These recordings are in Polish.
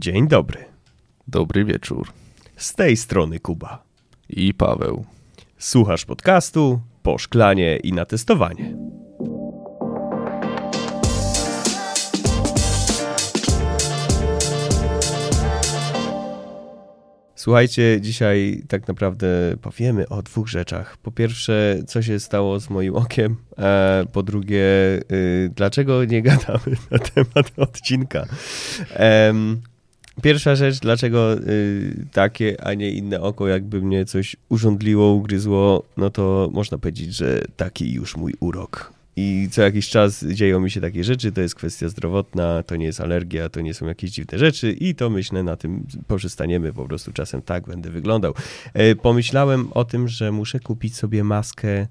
Dzień dobry. Dobry wieczór. Z tej strony Kuba. I Paweł. Słuchasz podcastu po szklanie i na testowanie. Słuchajcie, dzisiaj tak naprawdę powiemy o dwóch rzeczach. Po pierwsze, co się stało z moim okiem, a po drugie, y, dlaczego nie gadamy na temat odcinka. Pierwsza rzecz, dlaczego y, takie, a nie inne oko, jakby mnie coś urządliło, ugryzło, no to można powiedzieć, że taki już mój urok. I co jakiś czas dzieją mi się takie rzeczy, to jest kwestia zdrowotna, to nie jest alergia, to nie są jakieś dziwne rzeczy i to myślę na tym poprzestaniemy, po prostu czasem tak będę wyglądał. E, pomyślałem o tym, że muszę kupić sobie maskę, e,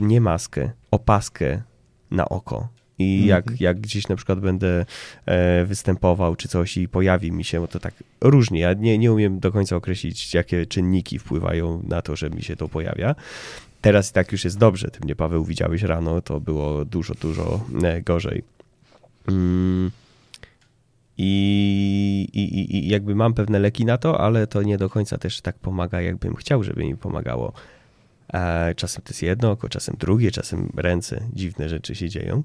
nie maskę, opaskę na oko. I jak, Mhm. jak gdzieś na przykład będę e, występował czy coś i pojawi mi się, to tak różnie. Ja nie, nie umiem do końca określić, jakie czynniki wpływają na to, że mi się to pojawia. Teraz i tak już jest dobrze. Ty mnie, Paweł, widziałeś rano, to było dużo, dużo e, gorzej. Mm. I, i- I jakby mam pewne leki na to, ale to nie do końca też tak pomaga, jakbym chciał, żeby mi pomagało. E, czasem to jest jedno oko, czasem drugie, czasem ręce, dziwne rzeczy się dzieją.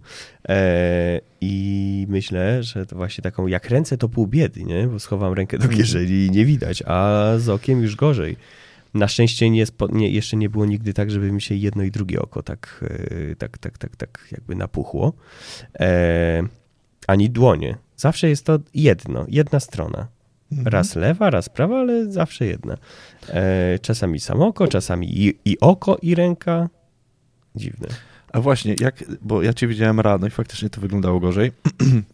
E, I myślę, że to właśnie taką, jak ręce to pół biedy, nie? Bo schowam rękę do kieszeni i nie widać, a z okiem już gorzej. Na szczęście nie, nie, jeszcze nie było nigdy tak, żeby mi się jedno i drugie oko tak, e, tak, tak, tak, tak jakby napuchło. Ani dłonie. Zawsze jest to jedno, jedna strona. Raz lewa, raz prawa, ale zawsze jedna. E, czasami samo oko, czasami i, i oko, i ręka. Dziwne. A właśnie, jak, bo ja cię widziałem rano i faktycznie to wyglądało gorzej.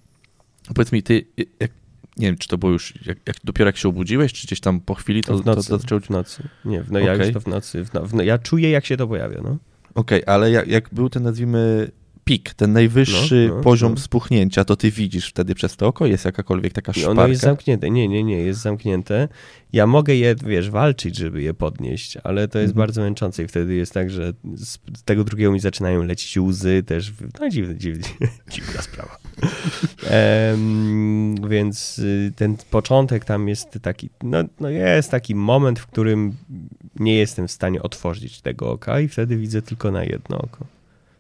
Powiedz mi, ty, jak, nie wiem, czy to było już, jak, jak, dopiero jak się obudziłeś, czy gdzieś tam po chwili to, w nocy. to zaczęło... w nocy. Nie, w, no ja Okej. już to w nocy. W no, w no, ja czuję, jak się to pojawia. No. Okej, ale jak, jak był ten, nazwijmy, pik, ten najwyższy No, no, poziom no. spuchnięcia, to ty widzisz wtedy przez to oko? Jest jakakolwiek taka I szparka? ono jest zamknięte. Nie, nie, nie, jest zamknięte. Ja mogę je, wiesz, walczyć, żeby je podnieść, ale to jest Mhm. bardzo męczące i wtedy jest tak, że z tego drugiego mi zaczynają lecieć łzy też. No dziwne, dziwne, dziwna sprawa. Em, więc y, ten początek tam jest taki, no, no jest taki moment, w którym nie jestem w stanie otworzyć tego oka i wtedy widzę tylko na jedno oko.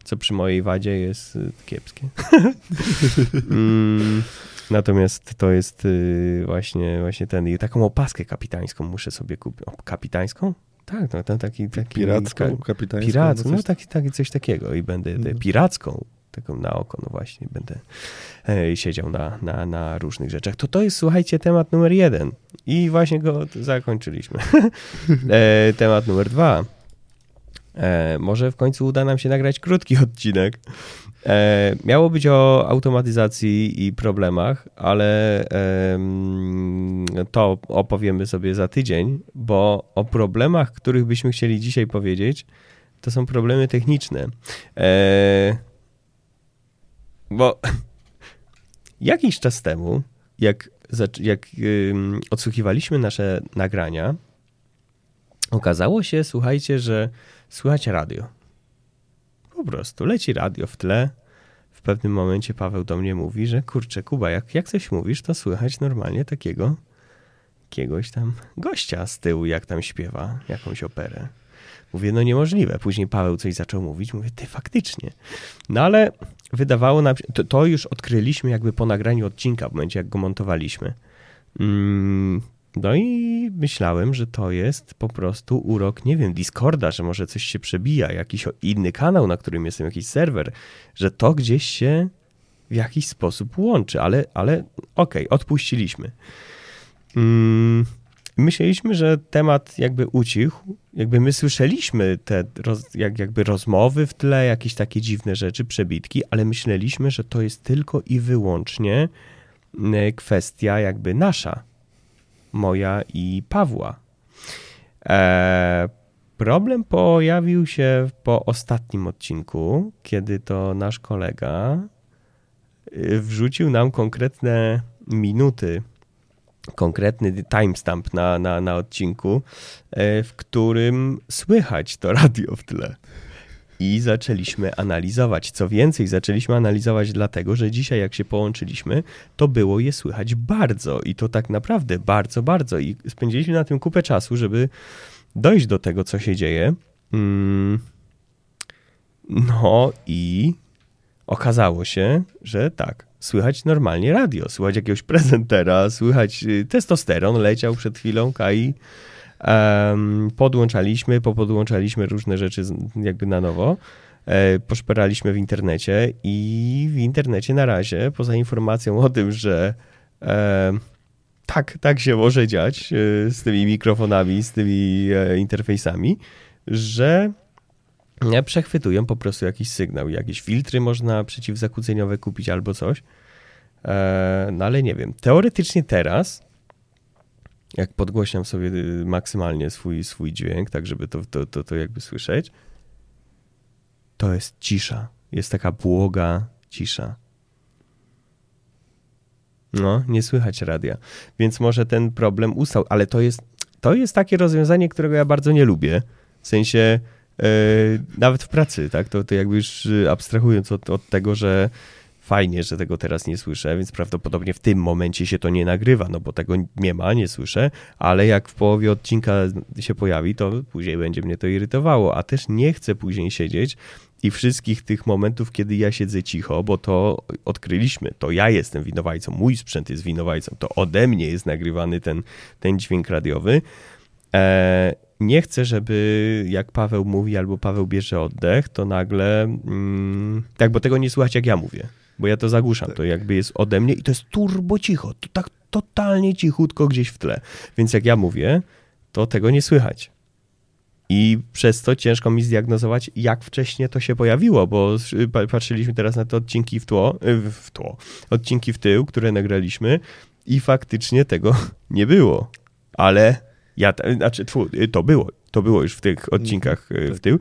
Co przy mojej wadzie jest y, kiepskie. Mm, Natomiast to jest y, właśnie, właśnie ten. I taką opaskę kapitańską muszę sobie kupić. O, kapitańską? Tak, no ten taki. taki Piracką, ka- kapitańską? Piracką, no coś- taki, taki, coś takiego. I będę Mhm. piracką, taką na oko, no właśnie, będę e, siedział na, na, na różnych rzeczach. To to jest, słuchajcie, temat numer jeden. I właśnie go zakończyliśmy. e, temat numer dwa. E, może w końcu uda nam się nagrać krótki odcinek. E, miało być o automatyzacji i problemach, ale em, to opowiemy sobie za tydzień, bo o problemach, których byśmy chcieli dzisiaj powiedzieć, to są problemy techniczne. E, bo jakiś czas temu, jak, jak odsłuchiwaliśmy nasze nagrania, okazało się, słuchajcie, że słychać radio. Po prostu leci radio w tle. W pewnym momencie Paweł do mnie mówi, że kurczę, Kuba, jak, jak coś mówisz, to słychać normalnie takiego jakiegoś tam gościa z tyłu, jak tam śpiewa jakąś operę. Mówię, no niemożliwe. Później Paweł coś zaczął mówić. Mówię, ty faktycznie. No ale wydawało nam się, to, to już odkryliśmy jakby po nagraniu odcinka, w momencie jak go montowaliśmy. No i myślałem, że to jest po prostu urok, nie wiem, Discorda, że może coś się przebija, jakiś inny kanał, na którym jestem, jakiś serwer, że to gdzieś się w jakiś sposób łączy, ale, ale okej, odpuściliśmy. Mm, myśleliśmy, że temat jakby ucichł, jakby my słyszeliśmy te roz, jak, jakby rozmowy w tle, jakieś takie dziwne rzeczy, przebitki, ale myśleliśmy, że to jest tylko i wyłącznie mm, kwestia jakby nasza, moja i Pawła. E, problem pojawił się po ostatnim odcinku, kiedy to nasz kolega y, wrzucił nam konkretne minuty, konkretny timestamp na, na, na odcinku, e, w którym słychać to radio w tle. I zaczęliśmy analizować. Co więcej, zaczęliśmy analizować dlatego, że dzisiaj jak się połączyliśmy, to było je słychać bardzo i to tak naprawdę bardzo, bardzo. I spędziliśmy na tym kupę czasu, żeby dojść do tego, co się dzieje. Mm. No i okazało się, że tak, słychać normalnie radio, słychać jakiegoś prezentera, słychać y, testosteron leciał przed chwilą, Kai. Podłączaliśmy, popodłączaliśmy różne rzeczy jakby na nowo. E, poszperaliśmy w internecie i w internecie na razie, poza informacją o tym, że tak, tak się może dziać e, z tymi mikrofonami, z tymi e, interfejsami, że przechwytują po prostu jakiś sygnał. Jakieś filtry można przeciwzakłóceniowe kupić albo coś. No ale nie wiem. Teoretycznie teraz, jak podgłośniam sobie y, maksymalnie swój, swój dźwięk, tak żeby to, to, to, to jakby słyszeć, to jest cisza. Jest taka błoga cisza. No, nie słychać radia. Więc może ten problem ustał, ale to jest, to jest takie rozwiązanie, którego ja bardzo nie lubię. W sensie, yy, nawet w pracy, tak? To, to jakby już y, abstrahując od, od tego, że fajnie, że tego teraz nie słyszę, więc prawdopodobnie w tym momencie się to nie nagrywa, no bo tego nie ma, nie słyszę, ale jak w połowie odcinka się pojawi, to później będzie mnie to irytowało, a też nie chcę później siedzieć i wszystkich tych momentów, kiedy ja siedzę cicho, bo to odkryliśmy, to ja jestem winowajcą, mój sprzęt jest winowajcą, to ode mnie jest nagrywany ten, ten dźwięk radiowy. E, nie chcę, żeby jak Paweł mówi albo Paweł bierze oddech, to nagle, mm, tak, bo tego nie słychać jak ja mówię, bo ja to zagłuszam, to jakby jest ode mnie i to jest turbo cicho, to tak totalnie cichutko gdzieś w tle. Więc jak ja mówię, to tego nie słychać. I przez to ciężko mi zdiagnozować, jak wcześnie to się pojawiło, bo patrzyliśmy teraz na te odcinki w tło, y, w tło, odcinki w tył, które nagraliśmy i faktycznie tego nie było. Ale ja, znaczy, y, to było, to było już w tych odcinkach y, w tył.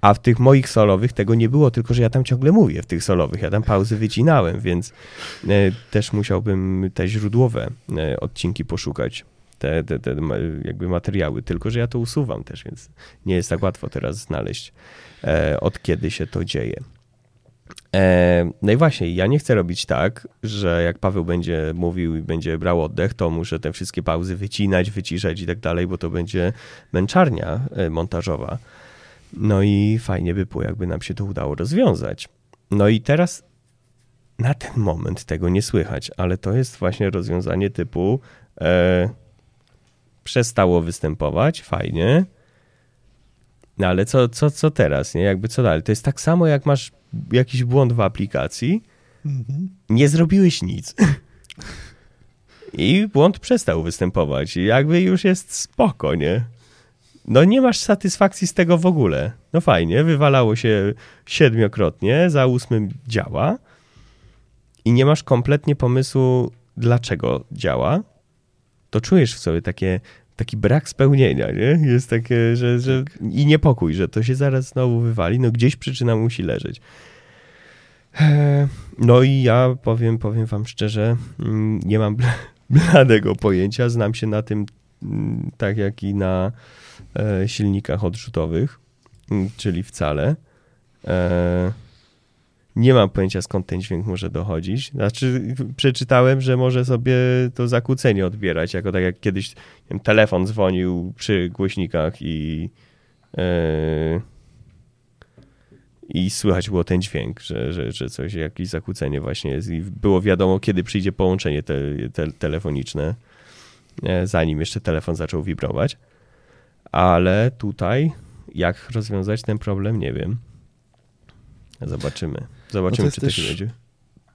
A w tych moich solowych tego nie było, tylko że ja tam ciągle mówię w tych solowych. Ja tam pauzy wycinałem, więc też musiałbym te źródłowe odcinki poszukać te, te, te jakby materiały, tylko że ja to usuwam też, więc nie jest tak łatwo teraz znaleźć e, od kiedy się to dzieje. E, no i właśnie, ja nie chcę robić tak, że jak Paweł będzie mówił i będzie brał oddech, to muszę te wszystkie pauzy wycinać, wyciszać i tak dalej, bo to będzie męczarnia e, montażowa. No i fajnie by było, jakby nam się to udało rozwiązać. No i teraz na ten moment tego nie słychać, ale to jest właśnie rozwiązanie typu e, przestało występować, fajnie. No ale co, co, co teraz, nie? Jakby co dalej? To jest tak samo, jak masz jakiś błąd w aplikacji, mhm. nie zrobiłeś nic. I błąd przestał występować. I jakby już jest spoko, nie? No nie masz satysfakcji z tego w ogóle. No fajnie, wywalało się siedmiokrotnie, za ósmym działa i nie masz kompletnie pomysłu, dlaczego działa to czujesz w sobie takie, taki brak spełnienia, nie? Jest takie, że, że i niepokój, że to się zaraz znowu wywali, no gdzieś przyczyna musi leżeć. E, no i ja powiem, powiem wam szczerze, mm, nie mam bladego pojęcia, znam się na tym mm, tak jak i na silnikach odrzutowych, czyli wcale. E, nie mam pojęcia skąd ten dźwięk może dochodzić. Znaczy, przeczytałem, że może sobie to zakłócenie odbierać, jako tak jak kiedyś wiem, telefon dzwonił przy głośnikach i yy, i słychać było ten dźwięk, że, że, że coś, jakieś zakłócenie właśnie jest i było wiadomo, kiedy przyjdzie połączenie te, te, telefoniczne, e, zanim jeszcze telefon zaczął wibrować. Ale tutaj jak rozwiązać ten problem, nie wiem. Zobaczymy. Zobaczymy, no czy to się będzie.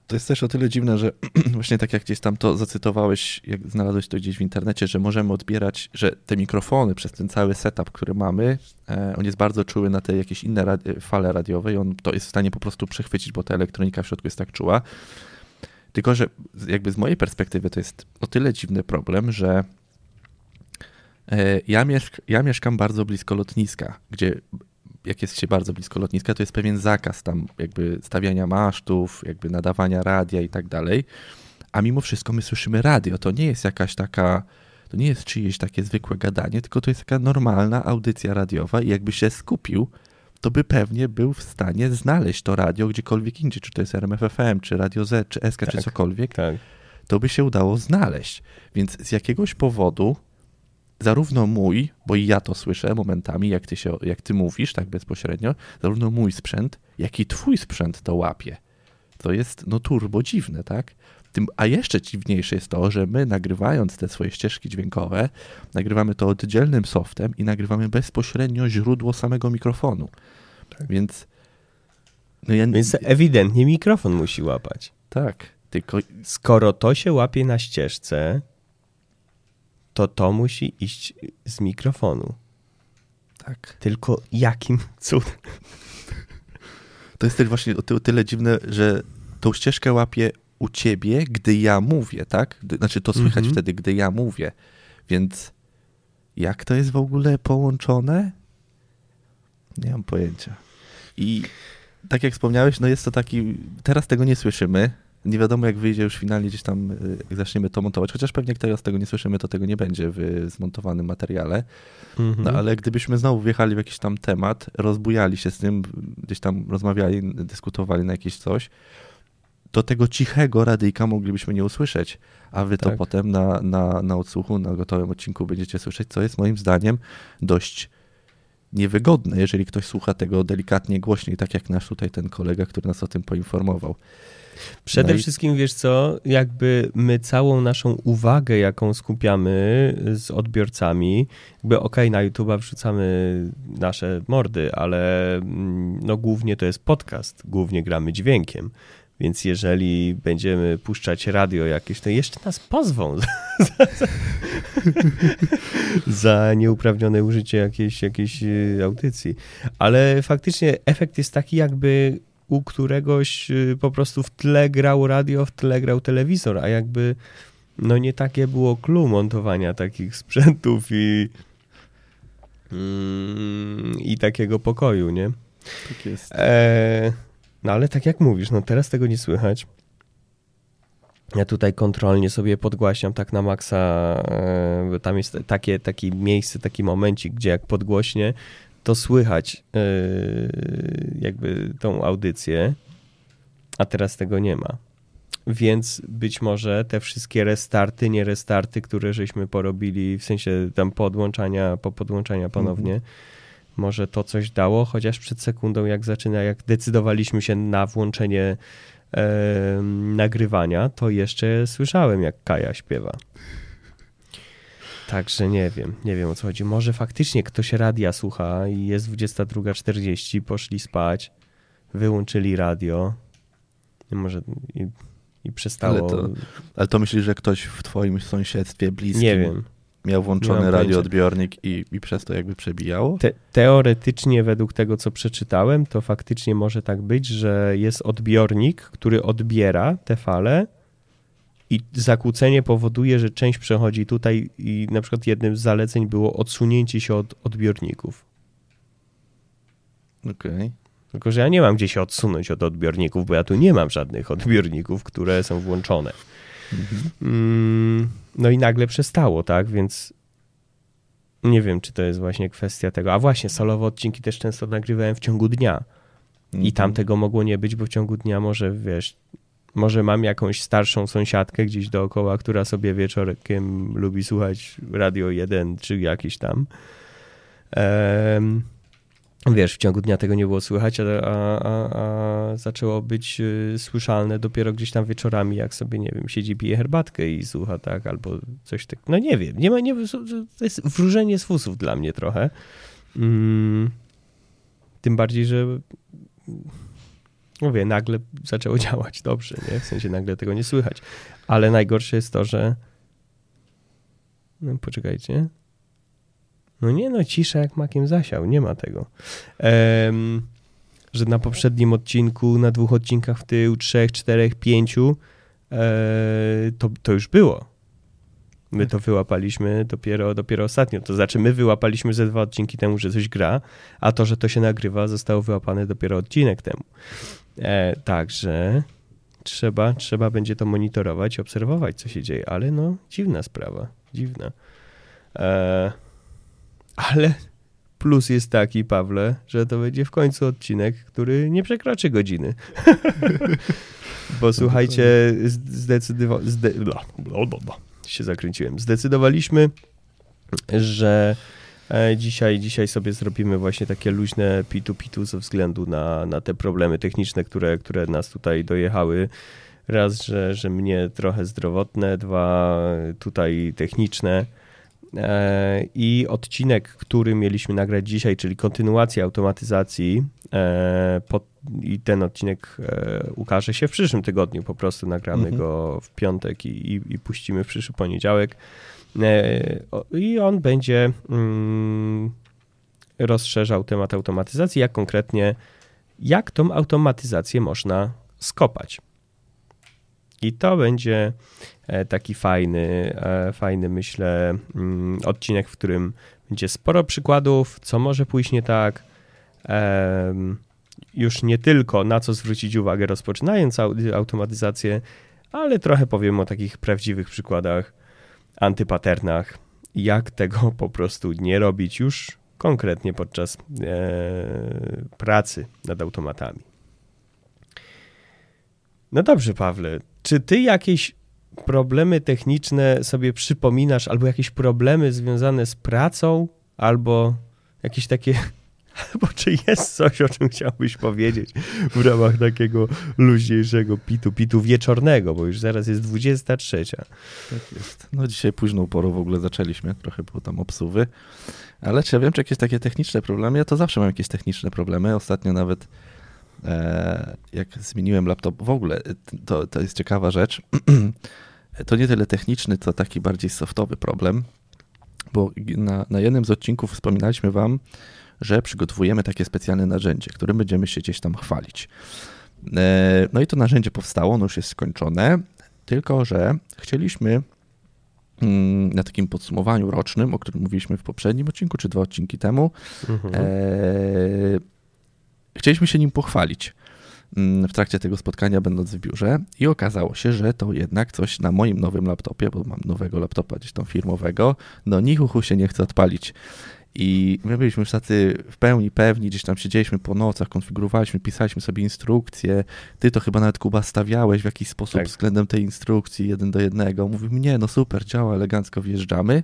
To jest też o tyle dziwne, że właśnie tak jak gdzieś tam to zacytowałeś, jak znalazłeś to gdzieś w internecie, że możemy odbierać, że te mikrofony przez ten cały setup, który mamy, e, on jest bardzo czuły na te jakieś inne radi fale radiowe i on to jest w stanie po prostu przechwycić, bo ta elektronika w środku jest tak czuła. Tylko, że jakby z mojej perspektywy to jest o tyle dziwny problem, że ja, mieszk ja mieszkam bardzo blisko lotniska, gdzie jak jest się bardzo blisko lotniska, to jest pewien zakaz tam jakby stawiania masztów, jakby nadawania radia i tak dalej. A mimo wszystko my słyszymy radio. To nie jest jakaś taka, to nie jest czyjeś takie zwykłe gadanie, tylko to jest taka normalna audycja radiowa i jakby się skupił, to by pewnie był w stanie znaleźć to radio gdziekolwiek indziej, czy to jest RMFFM, czy Radio Z, czy SK, Tak, czy cokolwiek, Tak. to by się udało znaleźć. Więc z jakiegoś powodu zarówno mój, bo i ja to słyszę momentami, jak ty, się, jak ty mówisz tak bezpośrednio, zarówno mój sprzęt, jak i twój sprzęt to łapie. To jest no turbo dziwne, tak? Tym, a jeszcze dziwniejsze jest to, że my nagrywając te swoje ścieżki dźwiękowe, nagrywamy to oddzielnym softem i nagrywamy bezpośrednio źródło samego mikrofonu. Więc no ja, Więc ewidentnie mikrofon musi łapać. tak, tylko Skoro to się łapie na ścieżce, to to musi iść z mikrofonu. tak. Tylko jakim cudem? To jest też właśnie o ty- o tyle dziwne, że tą ścieżkę łapię u ciebie, gdy ja mówię, tak? Znaczy to słychać Mhm. wtedy, gdy ja mówię. Więc jak to jest w ogóle połączone? Nie mam pojęcia. I tak jak wspomniałeś, no jest to taki. Teraz tego nie słyszymy. Nie wiadomo, jak wyjdzie już finalnie gdzieś tam, y, jak zaczniemy to montować. Chociaż pewnie jak teraz tego nie słyszymy, to tego nie będzie w zmontowanym materiale. Mhm. No ale gdybyśmy znowu wjechali w jakiś tam temat, rozbujali się z tym, gdzieś tam rozmawiali, dyskutowali na jakieś coś, to tego cichego radyjka moglibyśmy nie usłyszeć, a wy to Tak. potem na, na, na odsłuchu, na gotowym odcinku będziecie słyszeć, co jest moim zdaniem dość niewygodne, jeżeli ktoś słucha tego delikatnie głośniej, tak jak nasz tutaj ten kolega, który nas o tym poinformował. Przede No i- wszystkim, wiesz co, jakby my całą naszą uwagę, jaką skupiamy z odbiorcami, jakby okej, na YouTube'a wrzucamy nasze mordy, ale mm, no głównie to jest podcast, głównie gramy dźwiękiem. Więc jeżeli będziemy puszczać radio jakieś, to jeszcze nas pozwą za, za, za nieuprawnione użycie jakiejś, jakiejś y, audycji. Ale faktycznie efekt jest taki, jakby u któregoś y, po prostu w tle grał radio, w tle grał telewizor, a jakby no nie takie było clue montowania takich sprzętów i mm, i takiego pokoju, nie? Tak jest. E, no ale tak jak mówisz, no teraz tego nie słychać. Ja tutaj kontrolnie sobie podgłaśniam tak na maksa, e, tam jest takie, takie miejsce, taki momencik, gdzie jak podgłośnie, to słychać e, jakby tą audycję, a teraz tego nie ma. Więc być może te wszystkie restarty, nie restarty, które żeśmy porobili, w sensie tam podłączania, po podłączania ponownie, może to coś dało, chociaż przed sekundą, jak zaczyna, jak decydowaliśmy się na włączenie e, nagrywania, to jeszcze słyszałem, jak Kaja śpiewa. Także nie wiem, nie wiem o co chodzi. Może faktycznie ktoś radia słucha i jest 22.40, poszli spać, wyłączyli radio. I może i, i przestało. Ale to Ale to myślisz, że ktoś w twoim sąsiedztwie bliskim nie wiem. miał włączony radioodbiornik i, i przez to jakby przebijało? Te, teoretycznie, według tego, co przeczytałem, to faktycznie może tak być, że jest odbiornik, który odbiera te fale i zakłócenie powoduje, że część przechodzi tutaj i na przykład jednym z zaleceń było odsunięcie się od odbiorników. Okej. Tylko, że ja nie mam gdzie się odsunąć od odbiorników, bo ja tu nie mam żadnych odbiorników, które są włączone. Mhm. Mm, no i nagle przestało, tak? Więc nie wiem, czy to jest właśnie kwestia tego. A właśnie, solowe odcinki też często nagrywałem w ciągu dnia. I Mhm. tam tego mogło nie być, bo w ciągu dnia może, wiesz, może mam jakąś starszą sąsiadkę gdzieś dookoła, która sobie wieczorkiem lubi słuchać Radio 1 czy jakiś tam. Em, wiesz, w ciągu dnia tego nie było słychać, a, a, a, a zaczęło być y, słyszalne dopiero gdzieś tam wieczorami, jak sobie, nie wiem, siedzi, pije herbatkę i słucha, tak, albo coś takiego. No nie wiem, nie ma, nie, to jest wróżenie z fusów dla mnie trochę. Mm, tym bardziej, że mówię, nagle zaczęło działać dobrze, nie? W sensie nagle tego nie słychać. Ale najgorsze jest to, że no poczekajcie. No nie, no cisza jak makiem zasiał, nie ma tego. Em, że na poprzednim odcinku, na dwóch odcinkach w tył, trzech, czterech, pięciu, e, to, to już było. My to wyłapaliśmy dopiero, dopiero ostatnio. To znaczy, my wyłapaliśmy ze dwa odcinki temu, że coś gra, a to, że to się nagrywa, zostało wyłapane dopiero odcinek temu. E, także trzeba, trzeba będzie to monitorować, obserwować, co się dzieje, ale no, dziwna sprawa, dziwna. E, ale plus jest taki, Pawle, że to będzie w końcu odcinek, który nie przekroczy godziny. Bo słuchajcie, zdecydowa- zde- się zakręciłem. Zdecydowaliśmy, że e, dzisiaj, dzisiaj sobie zrobimy właśnie takie luźne pitu-pitu ze względu na, na te problemy techniczne, które, które nas tutaj dojechały. Raz, że, że mnie trochę zdrowotne, dwa tutaj techniczne. E, I odcinek, który mieliśmy nagrać dzisiaj, czyli kontynuacja automatyzacji, i ten odcinek ukaże się w przyszłym tygodniu. Po prostu nagramy mhm. go w piątek i, i, i puścimy w przyszły poniedziałek. E, I on będzie mm, rozszerzał temat automatyzacji, jak konkretnie, jak tą automatyzację można skopać. I to będzie e, taki fajny, e, fajny myślę, mm, odcinek, w którym będzie sporo przykładów, co może pójść nie tak. Już nie tylko na co zwrócić uwagę rozpoczynając automatyzację, ale trochę powiem o takich prawdziwych przykładach antypaternach, jak tego po prostu nie robić już konkretnie podczas e, pracy nad automatami. No dobrze, Pawle, czy ty jakieś problemy techniczne sobie przypominasz, albo jakieś problemy związane z pracą, albo jakieś takie Bo czy jest coś, o czym chciałbyś powiedzieć w ramach takiego luźniejszego pitu, pitu wieczornego, bo już zaraz jest 23. Tak jest. No dzisiaj późną porą w ogóle zaczęliśmy, trochę było tam obsuwy, ale czy ja wiem, czy jakieś takie techniczne problemy? Ja to zawsze mam jakieś techniczne problemy. Ostatnio nawet e, jak zmieniłem laptop, w ogóle to, to jest ciekawa rzecz. to nie tyle techniczny, to taki bardziej softowy problem, bo na, na jednym z odcinków wspominaliśmy wam, że przygotowujemy takie specjalne narzędzie, którym będziemy się gdzieś tam chwalić. E, no i to narzędzie powstało, ono już jest skończone, tylko że chcieliśmy mm, na takim podsumowaniu rocznym, o którym mówiliśmy w poprzednim odcinku, czy dwa odcinki temu, mhm. e, chcieliśmy się nim pochwalić mm, w trakcie tego spotkania, będąc w biurze, i okazało się, że to jednak coś na moim nowym laptopie, bo mam nowego laptopa gdzieś tam firmowego, no nichuchu się nie chce odpalić. I my byliśmy już tacy w pełni pewni, gdzieś tam siedzieliśmy po nocach, konfigurowaliśmy, pisaliśmy sobie instrukcje. Ty to chyba nawet Kuba stawiałeś w jakiś sposób tak. względem tej instrukcji jeden do jednego. Mówił nie, no super, działa, elegancko wjeżdżamy.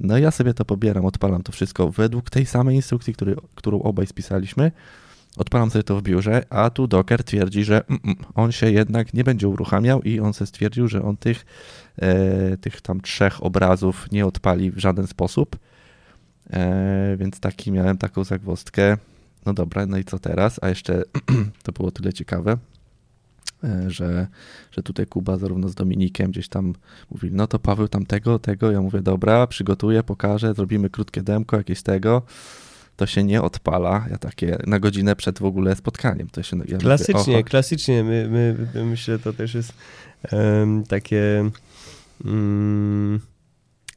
No ja sobie to pobieram, odpalam to wszystko według tej samej instrukcji, który, którą obaj spisaliśmy. Odpalam sobie to w biurze, a tu Docker twierdzi, że mm, mm, on się jednak nie będzie uruchamiał i on se stwierdził, że on tych, e, tych tam trzech obrazów nie odpali w żaden sposób więc taki miałem taką zagwozdkę. No dobra, no i co teraz? A jeszcze to było tyle ciekawe, e, że, że tutaj Kuba zarówno z Dominikiem gdzieś tam mówili, no to Paweł tam tego, tego. Ja mówię, dobra, przygotuję, pokażę, zrobimy krótkie demko jakieś tego. To się nie odpala. Ja takie na godzinę przed w ogóle spotkaniem. To się, ja klasycznie, mówię, klasycznie. My, my, my, myślę, to też jest um, takie. Um,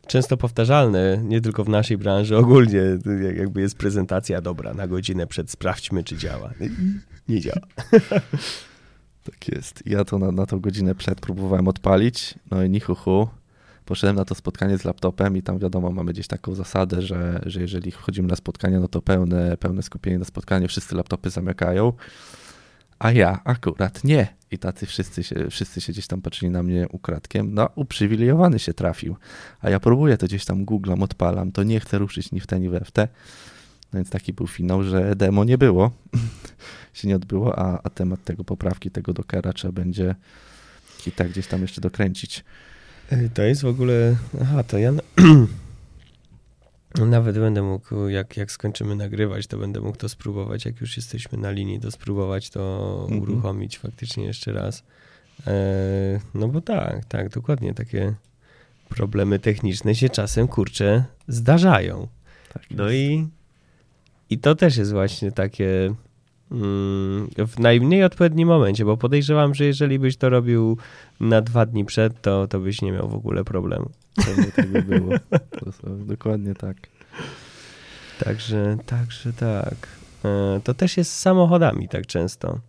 często powtarzalne, nie tylko w naszej branży, ogólnie jakby jest prezentacja dobra na godzinę przed sprawdźmy, czy działa. Nie działa. Tak jest. Ja to na, na tą godzinę przed próbowałem odpalić, no i nichuchu. Poszedłem na to spotkanie z laptopem i tam wiadomo, mamy gdzieś taką zasadę, że, że jeżeli wchodzimy na spotkanie, no to pełne, pełne skupienie na spotkanie, wszyscy laptopy zamykają a ja akurat nie. I tacy wszyscy się, wszyscy się gdzieś tam patrzyli na mnie ukradkiem. No, uprzywilejowany się trafił. A ja próbuję to gdzieś tam googlam, odpalam, to nie chcę ruszyć ni w te, ni we w te. No więc taki był finał, że demo nie było, się nie odbyło, a, a temat tego poprawki, tego dokera trzeba będzie i tak gdzieś tam jeszcze dokręcić. To jest w ogóle, aha, to ja Nawet będę mógł, jak, jak skończymy nagrywać, to będę mógł to spróbować. Jak już jesteśmy na linii, to spróbować to mhm. uruchomić faktycznie jeszcze raz. E, no bo tak, tak, dokładnie takie problemy techniczne się czasem, kurczę, zdarzają. Tak no i, i to też jest właśnie takie w najmniej odpowiednim momencie, bo podejrzewam, że jeżeli byś to robił na dwa dni przed, to, to byś nie miał w ogóle problemu. Pewnie tak by było. dokładnie tak. Także, także tak. E, to też jest z samochodami tak często.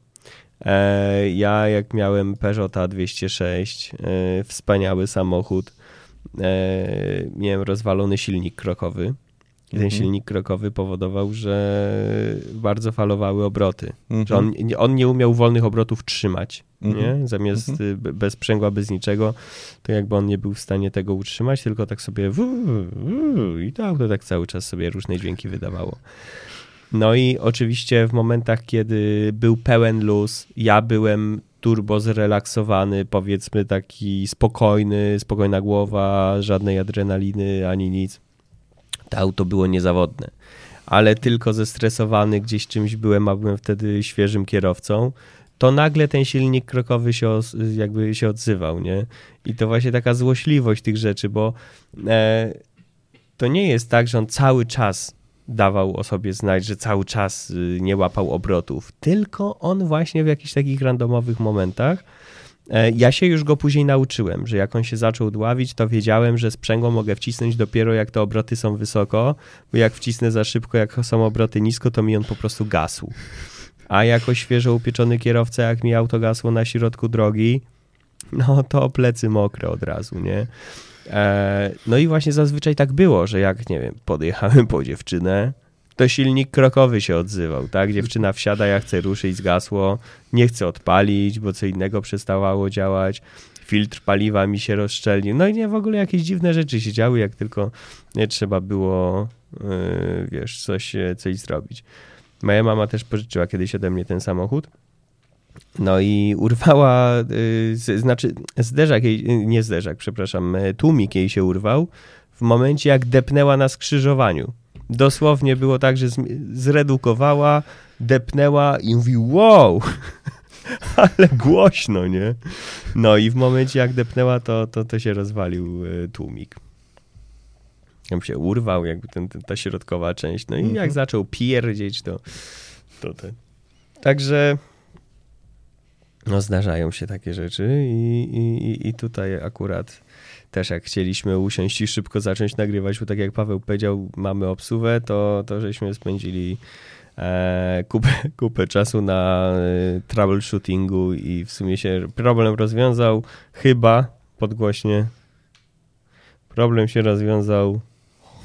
E, ja jak miałem Peugeota 206, e, wspaniały samochód, miałem rozwalony silnik krokowy I ten Mhm. silnik krokowy powodował, że bardzo falowały obroty. Mhm. Że on, on nie umiał wolnych obrotów trzymać. Mhm. Nie? Zamiast Mhm. y, be- bez sprzęgła, bez niczego, to jakby on nie był w stanie tego utrzymać, tylko tak sobie wu, wu, i to auto tak cały czas sobie różne dźwięki wydawało. No i oczywiście w momentach, kiedy był pełen luz, ja byłem turbo zrelaksowany, powiedzmy taki spokojny, spokojna głowa, żadnej adrenaliny ani nic. To auto było niezawodne. Ale tylko zestresowany gdzieś czymś byłem, a byłem wtedy świeżym kierowcą, to nagle ten silnik krokowy się jakby się odzywał, nie? I to właśnie taka złośliwość tych rzeczy, bo e, to nie jest tak, że on cały czas dawał o sobie znać, że cały czas y, nie łapał obrotów, tylko on właśnie w jakichś takich randomowych momentach ja się już go później nauczyłem, że jak on się zaczął dławić, to wiedziałem, że sprzęgło mogę wcisnąć dopiero jak te obroty są wysoko, bo jak wcisnę za szybko, jak są obroty nisko, to mi on po prostu gasł. A jako świeżo upieczony kierowca, jak mi auto gasło na środku drogi, no to plecy mokre od razu, nie? E, no i właśnie zazwyczaj tak było, że jak, nie wiem, podjechałem po dziewczynę, to silnik krokowy się odzywał, tak? Dziewczyna wsiada, ja chcę ruszyć, zgasło, nie chcę odpalić, bo co innego przestawało działać, filtr paliwa mi się rozszczelnił, no i nie, w ogóle jakieś dziwne rzeczy się działy, jak tylko nie trzeba było, yy, wiesz, coś, coś zrobić. Moja mama też pożyczyła kiedyś ode mnie ten samochód. No i urwała, yy, znaczy zderzak jej, yy, nie zderzak, przepraszam, yy, tłumik jej się urwał w momencie jak depnęła na skrzyżowaniu. Dosłownie było tak, że zredukowała, depnęła i mówi wow, ale głośno, nie? No i w momencie jak depnęła, to, to, to się rozwalił yy, tłumik. Tam się urwał jakby ten, ten, ta środkowa część. No i jak Mhm. zaczął pierdzieć, to, to ten. Także no zdarzają się takie rzeczy i, i, i tutaj akurat też jak chcieliśmy usiąść i szybko zacząć nagrywać, bo tak jak Paweł powiedział, mamy obsuwę, to, to żeśmy spędzili e, kupę, kupę czasu na e, troubleshootingu i w sumie się problem rozwiązał chyba podgłośnie. Problem się rozwiązał.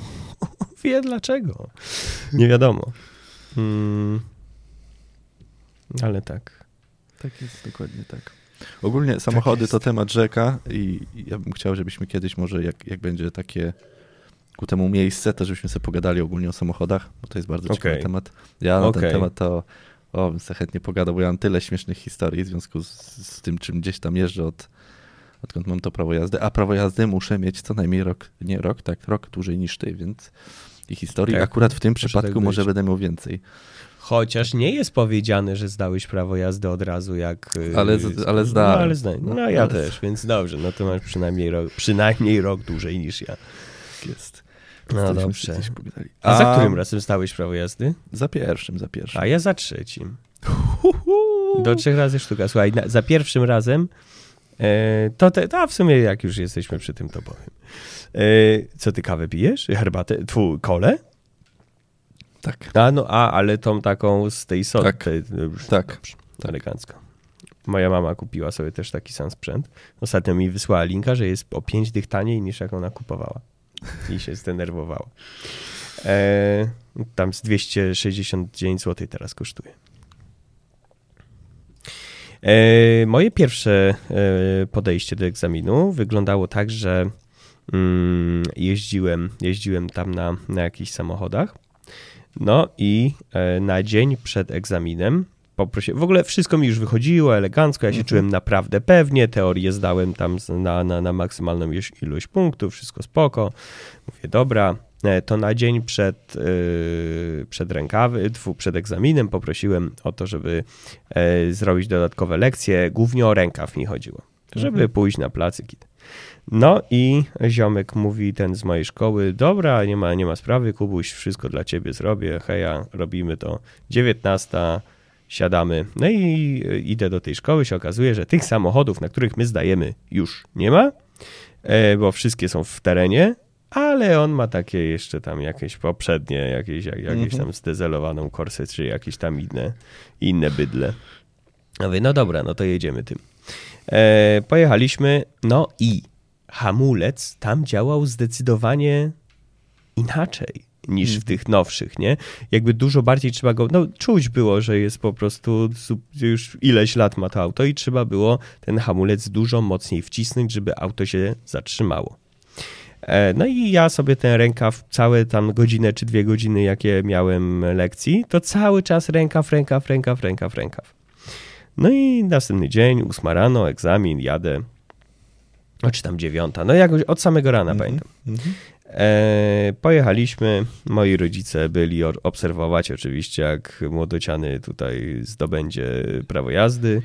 Wie dlaczego. Nie wiadomo. Mm, ale tak. Tak jest, dokładnie tak. Ogólnie samochody jest. to temat rzeka i ja bym chciał, żebyśmy kiedyś może, jak, jak będzie takie ku temu miejsce, to żebyśmy sobie pogadali ogólnie o samochodach, bo to jest bardzo ciekawy Okej. temat. Ja na ten Okej. temat to o, bym sobie chętnie pogadał, bo ja mam tyle śmiesznych historii w związku z, z tym, czym gdzieś tam jeżdżę od, odkąd mam to prawo jazdy, a prawo jazdy muszę mieć co najmniej rok, nie rok, tak, rok dłużej niż ty, więc i historii Tak, akurat w tym może przypadku tak może będę miał więcej. Chociaż nie jest powiedziane, że zdałeś prawo jazdy od razu, jak. yy, Ale ale zdałem. No, ale zda... no ja Ale- też, więc dobrze, no to masz przynajmniej rok, przynajmniej rok dłużej niż ja. Jest. No dobrze. pogadali. A za którym razem zdałeś prawo jazdy? Za pierwszym, za pierwszym. A ja za trzecim. Do trzech razy sztuka. Słuchaj, na, za pierwszym razem e, to, te, to w sumie jak już jesteśmy przy tym, to powiem. E, co ty kawę pijesz? Herbatę? Twój kole? Tak, A, no, a, ale tą taką z tej sody. Tak. tej- już, tak. Dobrze, elegancko. Moja mama kupiła sobie też taki sam sprzęt. Ostatnio mi wysłała linka, że jest o 5 dych taniej niż jak ona kupowała. I się zdenerwowała. E, tam z 269 zł teraz kosztuje. E, moje pierwsze e, podejście do egzaminu wyglądało tak, że mm, jeździłem, jeździłem tam na, na jakichś samochodach. No i e, na dzień przed egzaminem poprosiłem, w ogóle wszystko mi już wychodziło elegancko, ja się Mhm. czułem naprawdę pewnie, teorię zdałem tam na, na, na maksymalną ilość, punktów, wszystko spoko. Mówię, dobra, e, to na dzień przed, yy, przed rękawy, przed egzaminem poprosiłem o to, żeby e, zrobić dodatkowe lekcje, głównie o rękaw mi chodziło, żeby Mhm. pójść na placyk. No i ziomek mówi ten z mojej szkoły, dobra, nie ma, nie ma sprawy, Kubuś, wszystko dla ciebie zrobię, heja, robimy to. 19, siadamy. No i e, idę do tej szkoły, się okazuje, że tych samochodów, na których my zdajemy, już nie ma, e, bo wszystkie są w terenie, ale on ma takie jeszcze tam jakieś poprzednie, jakieś, jak, jakieś Mhm. tam zdezelowaną korsę, czy jakieś tam inne, inne bydle. Ja mówię, no dobra, no to jedziemy tym. E, pojechaliśmy, no i hamulec tam działał zdecydowanie inaczej. niż w Mhm. tych nowszych, nie? Jakby dużo bardziej trzeba go, no czuć było, że jest po prostu już ileś lat ma to auto i trzeba było ten hamulec dużo mocniej wcisnąć, żeby auto się zatrzymało. E, No i ja sobie ten rękaw, całe tam godzinę czy dwie godziny, jakie miałem lekcji, to cały czas rękaw, rękaw, rękaw, rękaw, rękaw. No i następny dzień, ósma rano, egzamin, jadę. No czy tam dziewiąta, no jakoś od samego rana Mhm. pamiętam. Mhm. E, pojechaliśmy, moi rodzice byli obserwować oczywiście, jak młodociany tutaj zdobędzie prawo jazdy.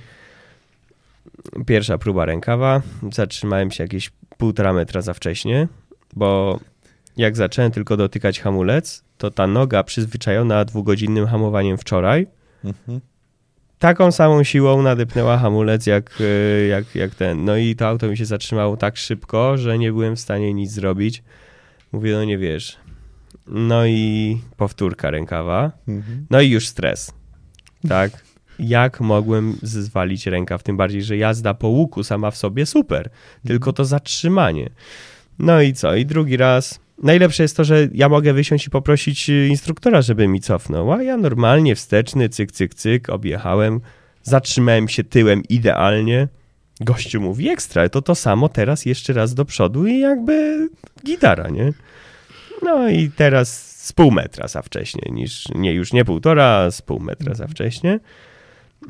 Pierwsza próba rękawa, zatrzymałem się jakieś półtora metra za wcześnie, bo jak zacząłem tylko dotykać hamulec, to ta noga przyzwyczajona dwugodzinnym hamowaniem wczoraj, Mhm. Taką samą siłą nadepnęła hamulec jak, e, jak, jak ten. No i to auto mi się zatrzymało tak szybko, że nie byłem w stanie nic zrobić. Mówię, no nie wiesz. No i powtórka rękawa. Mhm. No i już stres. Tak? Jak mogłem zwalić rękaw? Tym bardziej, że jazda po łuku sama w sobie super. Tylko to zatrzymanie. No i co? I drugi raz. Najlepsze jest to, że ja mogę wysiąść i poprosić y, instruktora, żeby mi cofnął. A ja normalnie wsteczny, cyk, cyk, cyk, objechałem. Zatrzymałem się tyłem idealnie. Gościu mówi ekstra, to to samo teraz jeszcze raz do przodu i jakby gitara, nie? No i teraz z pół metra za wcześnie, niż nie już nie półtora, z pół metra za wcześnie.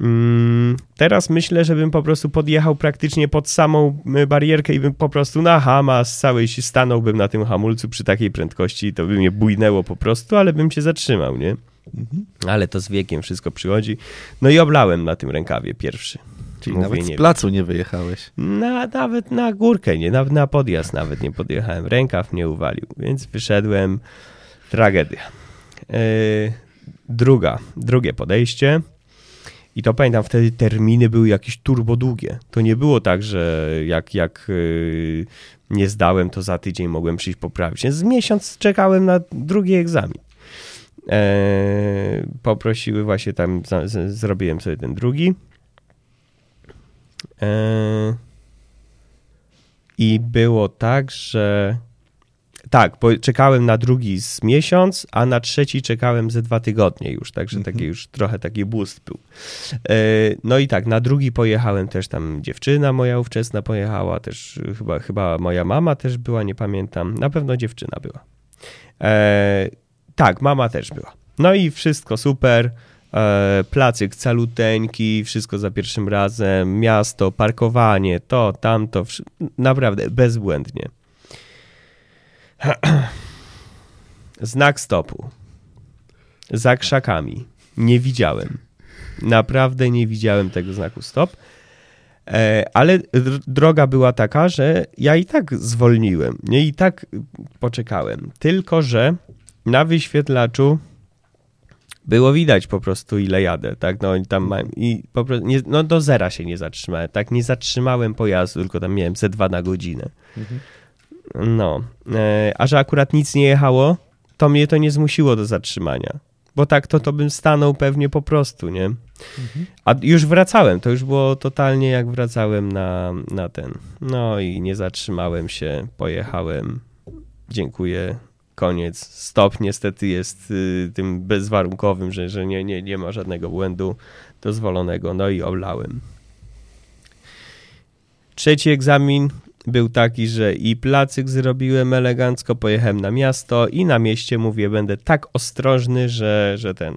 Mm, teraz myślę, żebym po prostu podjechał praktycznie pod samą y, barierkę i bym po prostu na hama z całej się stanąłbym na tym hamulcu przy takiej prędkości, to by mnie bujnęło po prostu, ale bym się zatrzymał, nie? Mhm. Ale to z wiekiem wszystko przychodzi. No i oblałem na tym rękawie pierwszy. Czyli Mówię, nawet z placu nie wyjechałeś. na, nawet na górkę, nie, nawet na podjazd nawet nie podjechałem. Rękaw mnie uwalił, więc wyszedłem. Tragedia. Yy, druga, drugie podejście. I to pamiętam, wtedy terminy były jakieś turbo długie. To nie było tak, że jak, jak yy, nie zdałem, to za tydzień mogłem przyjść poprawić. Z miesiąc czekałem na drugi egzamin. Eee, poprosiły właśnie tam, zrobiłem sobie ten drugi. Eee, I było tak, że. Tak, bo czekałem na drugi z miesiąc, a na trzeci czekałem ze dwa tygodnie już, także Mhm. taki już trochę taki boost był. Eee, No i tak, na drugi pojechałem też tam dziewczyna moja ówczesna pojechała, też chyba, chyba moja mama też była, nie pamiętam, na pewno dziewczyna była. Eee, tak, mama też była. No i wszystko super. E, placyk caluteńki, wszystko za pierwszym razem, miasto, parkowanie, to, tamto, naprawdę bezbłędnie. Znak stopu. Za krzakami. Nie widziałem. Naprawdę nie widziałem tego znaku stop. E, ale dr- droga była taka, że ja i tak zwolniłem, nie i tak poczekałem. Tylko, że na wyświetlaczu było widać po prostu ile jadę, tak, no i tam mam, i po prostu, nie, no do zera się nie zatrzymałem, tak, nie zatrzymałem pojazdu, tylko tam miałem ze dwa na godzinę. Mhm. No, e, a że akurat nic nie jechało, to mnie to nie zmusiło do zatrzymania, bo tak to, to bym stanął pewnie po prostu, nie? Mhm. A już wracałem, to już było totalnie jak wracałem na, na ten. No i nie zatrzymałem się, pojechałem. Dziękuję. Koniec. Stop niestety jest y, tym bezwarunkowym, że, że nie, nie, nie ma żadnego błędu dozwolonego. No i oblałem. Trzeci egzamin był taki, że i placyk zrobiłem elegancko, pojechałem na miasto i na mieście mówię, będę tak ostrożny, że, że ten.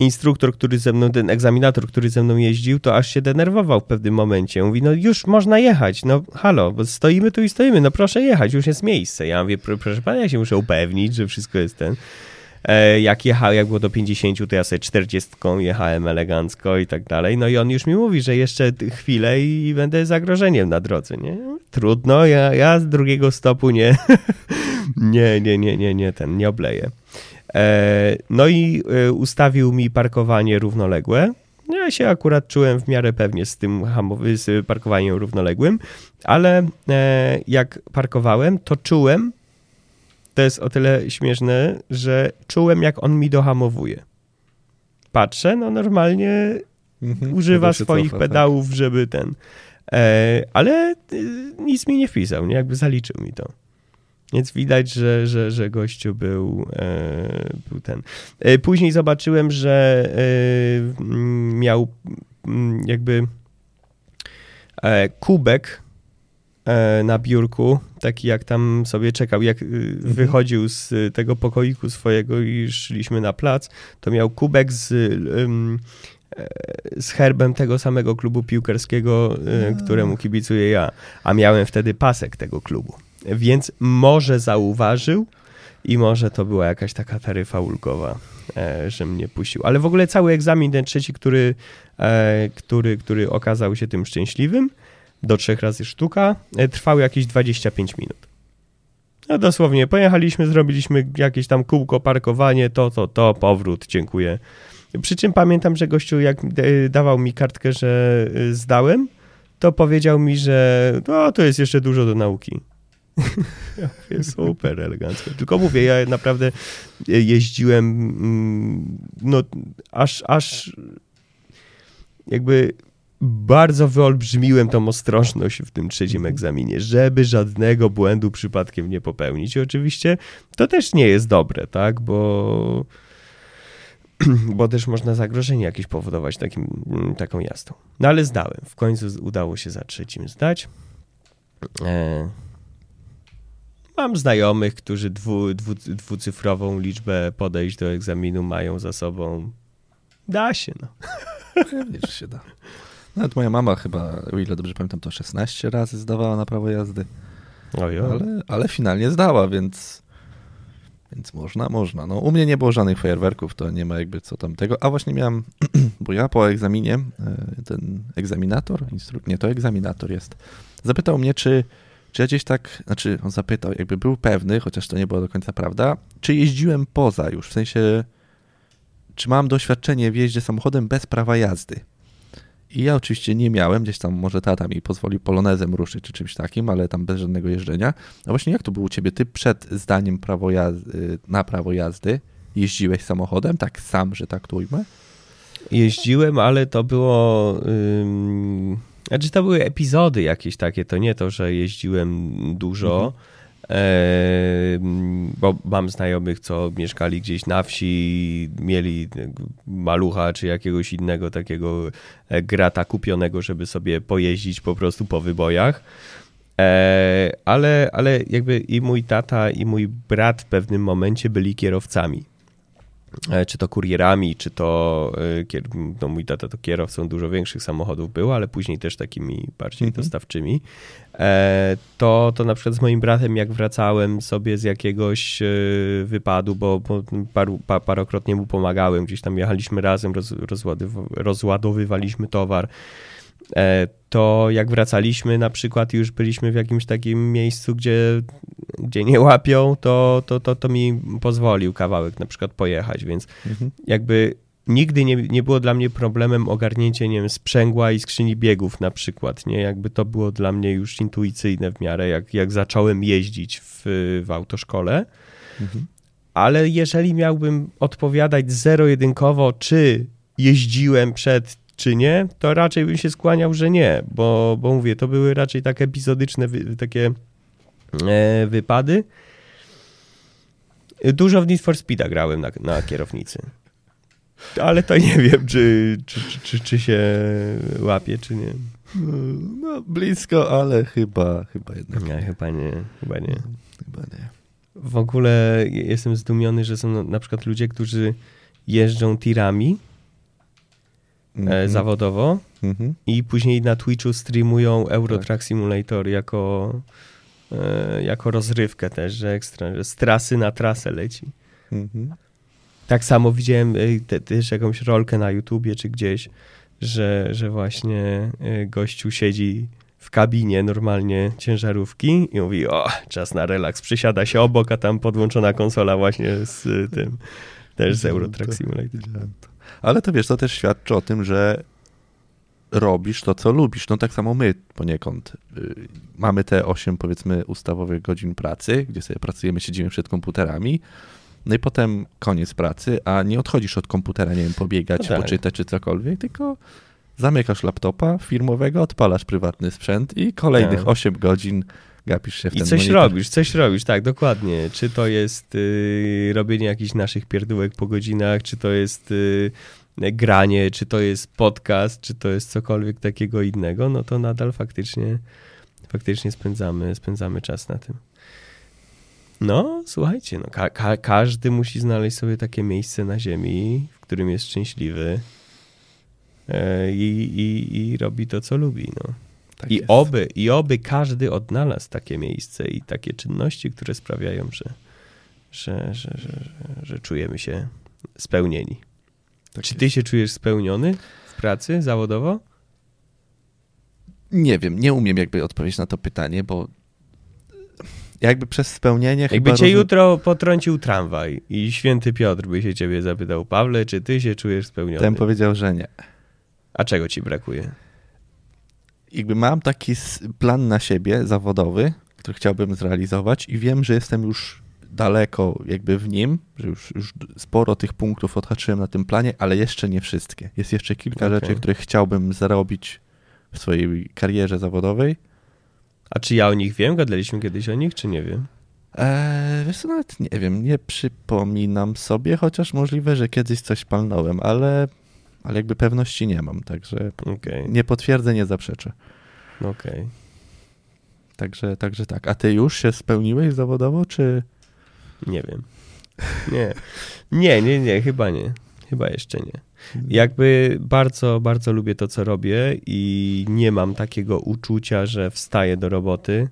Instruktor, który ze mną, ten egzaminator, który ze mną jeździł, to aż się denerwował w pewnym momencie. Mówi, no już można jechać, no halo, bo stoimy tu i stoimy, no proszę jechać, już jest miejsce. Ja mówię, "Pro- proszę pana, ja się muszę upewnić, że wszystko jest ten. E, jak jechał, jak było do 50, to ja sobie 40 jechałem elegancko i tak dalej. No i on już mi mówi, że jeszcze chwilę i będę zagrożeniem na drodze, nie? Trudno, ja, ja z drugiego stopu nie, nie, nie, nie, nie, nie, ten, nie obleję. E, No i e, ustawił mi parkowanie równoległe. Ja się akurat czułem w miarę pewnie z tym z parkowaniem równoległym, ale jak parkowałem, to czułem, to jest o tyle śmieszne, że czułem jak on mi dohamowuje. Patrzę, no normalnie Mhm. używa swoich cofa, tak. pedałów, żeby ten. E, ale y, nic mi nie wpisał, nie? Jakby zaliczył mi to. Więc widać, że, że, że gościu był, e, był ten. E, później zobaczyłem, że e, miał jakby e, kubek e, na biurku, taki jak tam sobie czekał, jak e, Mhm. wychodził z tego pokoiku swojego i szliśmy na plac, to miał kubek z, em, e, z herbem tego samego klubu piłkarskiego, e, któremu kibicuję ja, a miałem wtedy pasek tego klubu. Więc może zauważył i może to była jakaś taka taryfa ulgowa, e, że mnie puścił. Ale w ogóle cały egzamin, ten trzeci, który, e, który, który okazał się tym szczęśliwym, do trzech razy sztuka, e, trwał jakieś 25 minut. No dosłownie, pojechaliśmy, zrobiliśmy jakieś tam kółko, parkowanie, to, to, to, powrót, dziękuję. Przy czym pamiętam, że gościu jak e, dawał mi kartkę, że e, zdałem, to powiedział mi, że no, to jest jeszcze dużo do nauki. Mówię, super elegancko. Tylko mówię, ja naprawdę jeździłem, mm, no aż, aż jakby bardzo wyolbrzymiłem tą ostrożność w tym trzecim egzaminie, żeby żadnego błędu przypadkiem nie popełnić. I oczywiście to też nie jest dobre, tak, bo, bo też można zagrożenie jakieś powodować takim, taką jazdą. No ale zdałem. W końcu udało się za trzecim zdać. E, Mam znajomych, którzy dwu, dwu, dwucyfrową liczbę podejść do egzaminu mają za sobą. Da się, no. Pewnie, że się da. Nawet moja mama chyba, o ile dobrze pamiętam, to 16 razy zdawała na prawo jazdy, ale, ale finalnie zdała, więc, więc można, można. No, u mnie nie było żadnych fajerwerków, to nie ma jakby co tam tego. A właśnie miałem, bo ja po egzaminie, e, ten egzaminator, instru... nie, to egzaminator jest, zapytał mnie, czy, czy ja gdzieś tak, znaczy on zapytał, jakby był pewny, chociaż to nie było do końca prawda, czy jeździłem poza już, w sensie, czy mam doświadczenie w jeździe samochodem bez prawa jazdy. I ja oczywiście nie miałem, gdzieś tam może tata mi pozwolił polonezem ruszyć czy czymś takim, ale tam bez żadnego jeżdżenia. A właśnie jak to było u ciebie? Ty przed zdaniem prawo jazdy, na prawo jazdy jeździłeś samochodem, tak sam, że tak to ujmę? Jeździłem, ale to było... Ym... Znaczy to były epizody jakieś takie, to nie to, że jeździłem dużo, e, bo mam znajomych, co mieszkali gdzieś na wsi, mieli malucha czy jakiegoś innego takiego e, grata kupionego, żeby sobie pojeździć po prostu po wybojach. E, ale, ale jakby i mój tata, i mój brat w pewnym momencie byli kierowcami. E, Czy to kurierami, czy to e, no mój tata to kierowcą dużo większych samochodów był, ale później też takimi bardziej Mhm. dostawczymi. E, To, to na przykład z moim bratem, jak wracałem sobie z jakiegoś wypadu, bo, bo paru, pa, parokrotnie mu pomagałem, gdzieś tam jechaliśmy razem, roz, rozładow- rozładowywaliśmy towar. E, To jak wracaliśmy na przykład i już byliśmy w jakimś takim miejscu, gdzie, gdzie nie łapią, to, to, to, to mi pozwolił kawałek na przykład pojechać, więc Mhm. jakby nigdy nie, nie było dla mnie problemem ogarnięcie, nie wiem, sprzęgła i skrzyni biegów na przykład, nie? Jakby to było dla mnie już intuicyjne w miarę, jak, jak zacząłem jeździć w, w autoszkole. Mhm. Ale jeżeli miałbym odpowiadać zero-jedynkowo, czy jeździłem przed, czy nie, to raczej bym się skłaniał, że nie, bo, bo mówię, to były raczej tak epizodyczne wy, takie e, wypady. Dużo w Need for Speeda grałem na, na kierownicy. Ale to nie wiem, czy, czy, czy, czy, czy się łapie, czy nie. No, blisko, ale chyba, chyba jednak Nie, chyba nie, chyba nie. Chyba nie. W ogóle jestem zdumiony, że są na przykład ludzie, którzy jeżdżą tirami Mhm. zawodowo Mhm. i później na Twitchu streamują Euro Truck Simulator jako, e, jako rozrywkę też, że ekstra, że z trasy na trasę leci. Mhm. Tak samo widziałem e, te, też jakąś rolkę na YouTubie czy gdzieś, że, że właśnie gościu siedzi w kabinie normalnie ciężarówki i mówi, o, czas na relaks, przysiada się obok, a tam podłączona konsola właśnie z tym, też z Euro Truck To- Simulator. Ale to wiesz, to też świadczy o tym, że robisz to, co lubisz. No tak samo my poniekąd. Y, Mamy te 8 powiedzmy ustawowych godzin pracy, gdzie sobie pracujemy, siedzimy przed komputerami. No i potem koniec pracy, a nie odchodzisz od komputera, nie wiem, pobiegać, No tak. poczytać czy cokolwiek, tylko zamykasz laptopa firmowego, odpalasz prywatny sprzęt i kolejnych Tak. 8 godzin gapisz się w I coś monitor. robisz, coś robisz, tak, dokładnie. Czy to jest y, robienie jakichś naszych pierdółek po godzinach, czy to jest y, granie, czy to jest podcast, czy to jest cokolwiek takiego innego, no to nadal faktycznie, faktycznie spędzamy, spędzamy czas na tym. No, słuchajcie, no, ka- ka- każdy musi znaleźć sobie takie miejsce na ziemi, w którym jest szczęśliwy e, i, i, i robi to, co lubi, no. Tak I jest. oby, I oby każdy odnalazł takie miejsce i takie czynności, które sprawiają, że, że, że, że, że, że czujemy się spełnieni. Tak Czy jest. ty się czujesz spełniony w pracy zawodowo? Nie wiem, nie umiem jakby odpowiedzieć na to pytanie, bo jakby przez spełnienie Jakby chyba cię rozum- jutro potrącił tramwaj i święty Piotr by się ciebie zapytał, Pawle, czy ty się czujesz spełniony? bym powiedział, że nie. A czego ci brakuje? Jakby mam taki plan na siebie zawodowy, który chciałbym zrealizować i wiem, że jestem już daleko jakby w nim, że już, już sporo tych punktów odhaczyłem na tym planie, ale jeszcze nie wszystkie. Jest jeszcze kilka Okej. rzeczy, których chciałbym zarobić w swojej karierze zawodowej. A czy ja o nich wiem? Gadaliśmy kiedyś o nich, czy nie wiem? Eee, wiesz co, nawet nie wiem, nie przypominam sobie, chociaż możliwe, że kiedyś coś palnąłem, ale, ale jakby pewności nie mam, także Okej, nie potwierdzę, nie zaprzeczę. okej. Także, także tak. A ty już się spełniłeś zawodowo, czy... Nie wiem. Nie. Nie, nie, nie, chyba nie. Chyba jeszcze nie. Jakby bardzo, bardzo lubię to, co robię i nie mam takiego uczucia, że wstaję do roboty.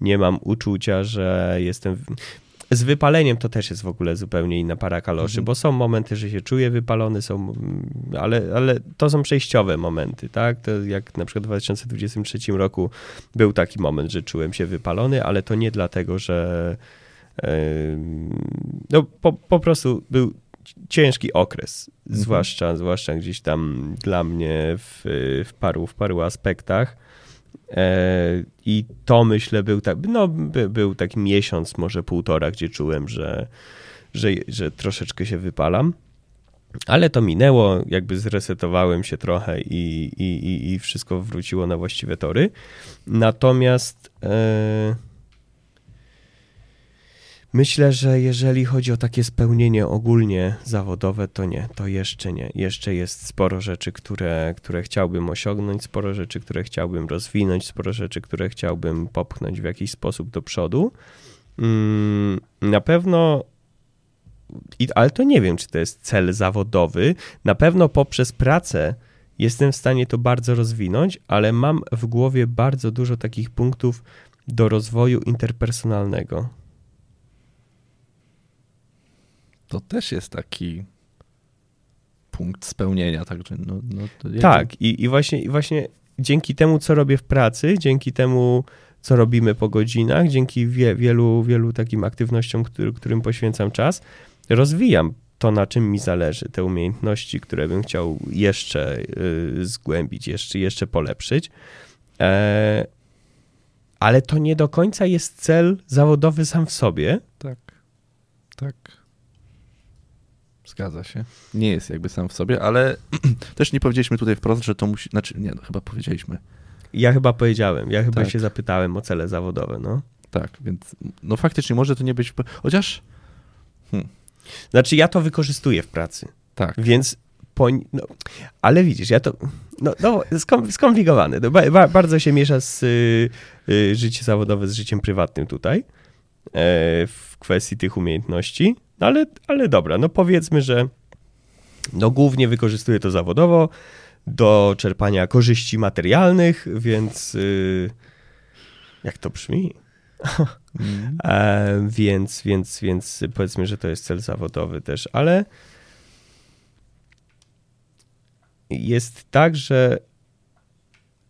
Nie mam uczucia, że jestem. Z wypaleniem to też jest w ogóle zupełnie inna para kaloszy, Mhm. bo są momenty, że się czuję wypalony, są, ale, ale to są przejściowe momenty, tak? To jak na przykład w 2023 roku był taki moment, że czułem się wypalony, ale to nie dlatego, że em, no po, po prostu był ciężki okres, Mhm. zwłaszcza, zwłaszcza gdzieś tam dla mnie w, w, paru, w paru aspektach. E, I to myślę był tak, no, by, był taki miesiąc, może półtora, gdzie czułem, że, że, że troszeczkę się wypalam. Ale to minęło, jakby zresetowałem się trochę i, i, i, i wszystko wróciło na właściwe tory. Natomiast e, myślę, że jeżeli chodzi o takie spełnienie ogólnie zawodowe, to nie, to jeszcze nie. Jeszcze jest sporo rzeczy, które, które chciałbym osiągnąć, sporo rzeczy, które chciałbym rozwinąć, sporo rzeczy, które chciałbym popchnąć w jakiś sposób do przodu. Mm, Na pewno ale to nie wiem, czy to jest cel zawodowy. Na pewno poprzez pracę jestem w stanie to bardzo rozwinąć, ale mam w głowie bardzo dużo takich punktów do rozwoju interpersonalnego. To też jest taki punkt spełnienia, także no, no Tak, i, i, właśnie, i właśnie dzięki temu, co robię w pracy, dzięki temu, co robimy po godzinach, dzięki wie, wielu, wielu takim aktywnościom, który, którym poświęcam czas, rozwijam to, na czym mi zależy, te umiejętności, które bym chciał jeszcze y, zgłębić, jeszcze, jeszcze polepszyć. E, ale to nie do końca jest cel zawodowy sam w sobie. Tak. Tak. Zgadza się. Nie jest jakby sam w sobie, ale też nie powiedzieliśmy tutaj wprost, że to musi. Znaczy, nie, no chyba powiedzieliśmy. Ja chyba powiedziałem, ja chyba Tak. się zapytałem o cele zawodowe, no. Tak, więc no faktycznie może to nie być. Chociaż. Znaczy ja to wykorzystuję w pracy. Tak. Więc po, no, ale widzisz, ja to. No, no skom, skomplikowane. To ba, ba, bardzo się miesza z y, y, życie zawodowe z życiem prywatnym tutaj. E, w kwestii tych umiejętności. No ale, ale dobra, no powiedzmy, że no głównie wykorzystuję to zawodowo do czerpania korzyści materialnych, więc y, jak to brzmi? Mm. E, więc, więc, więc powiedzmy, że to jest cel zawodowy też, ale jest tak, że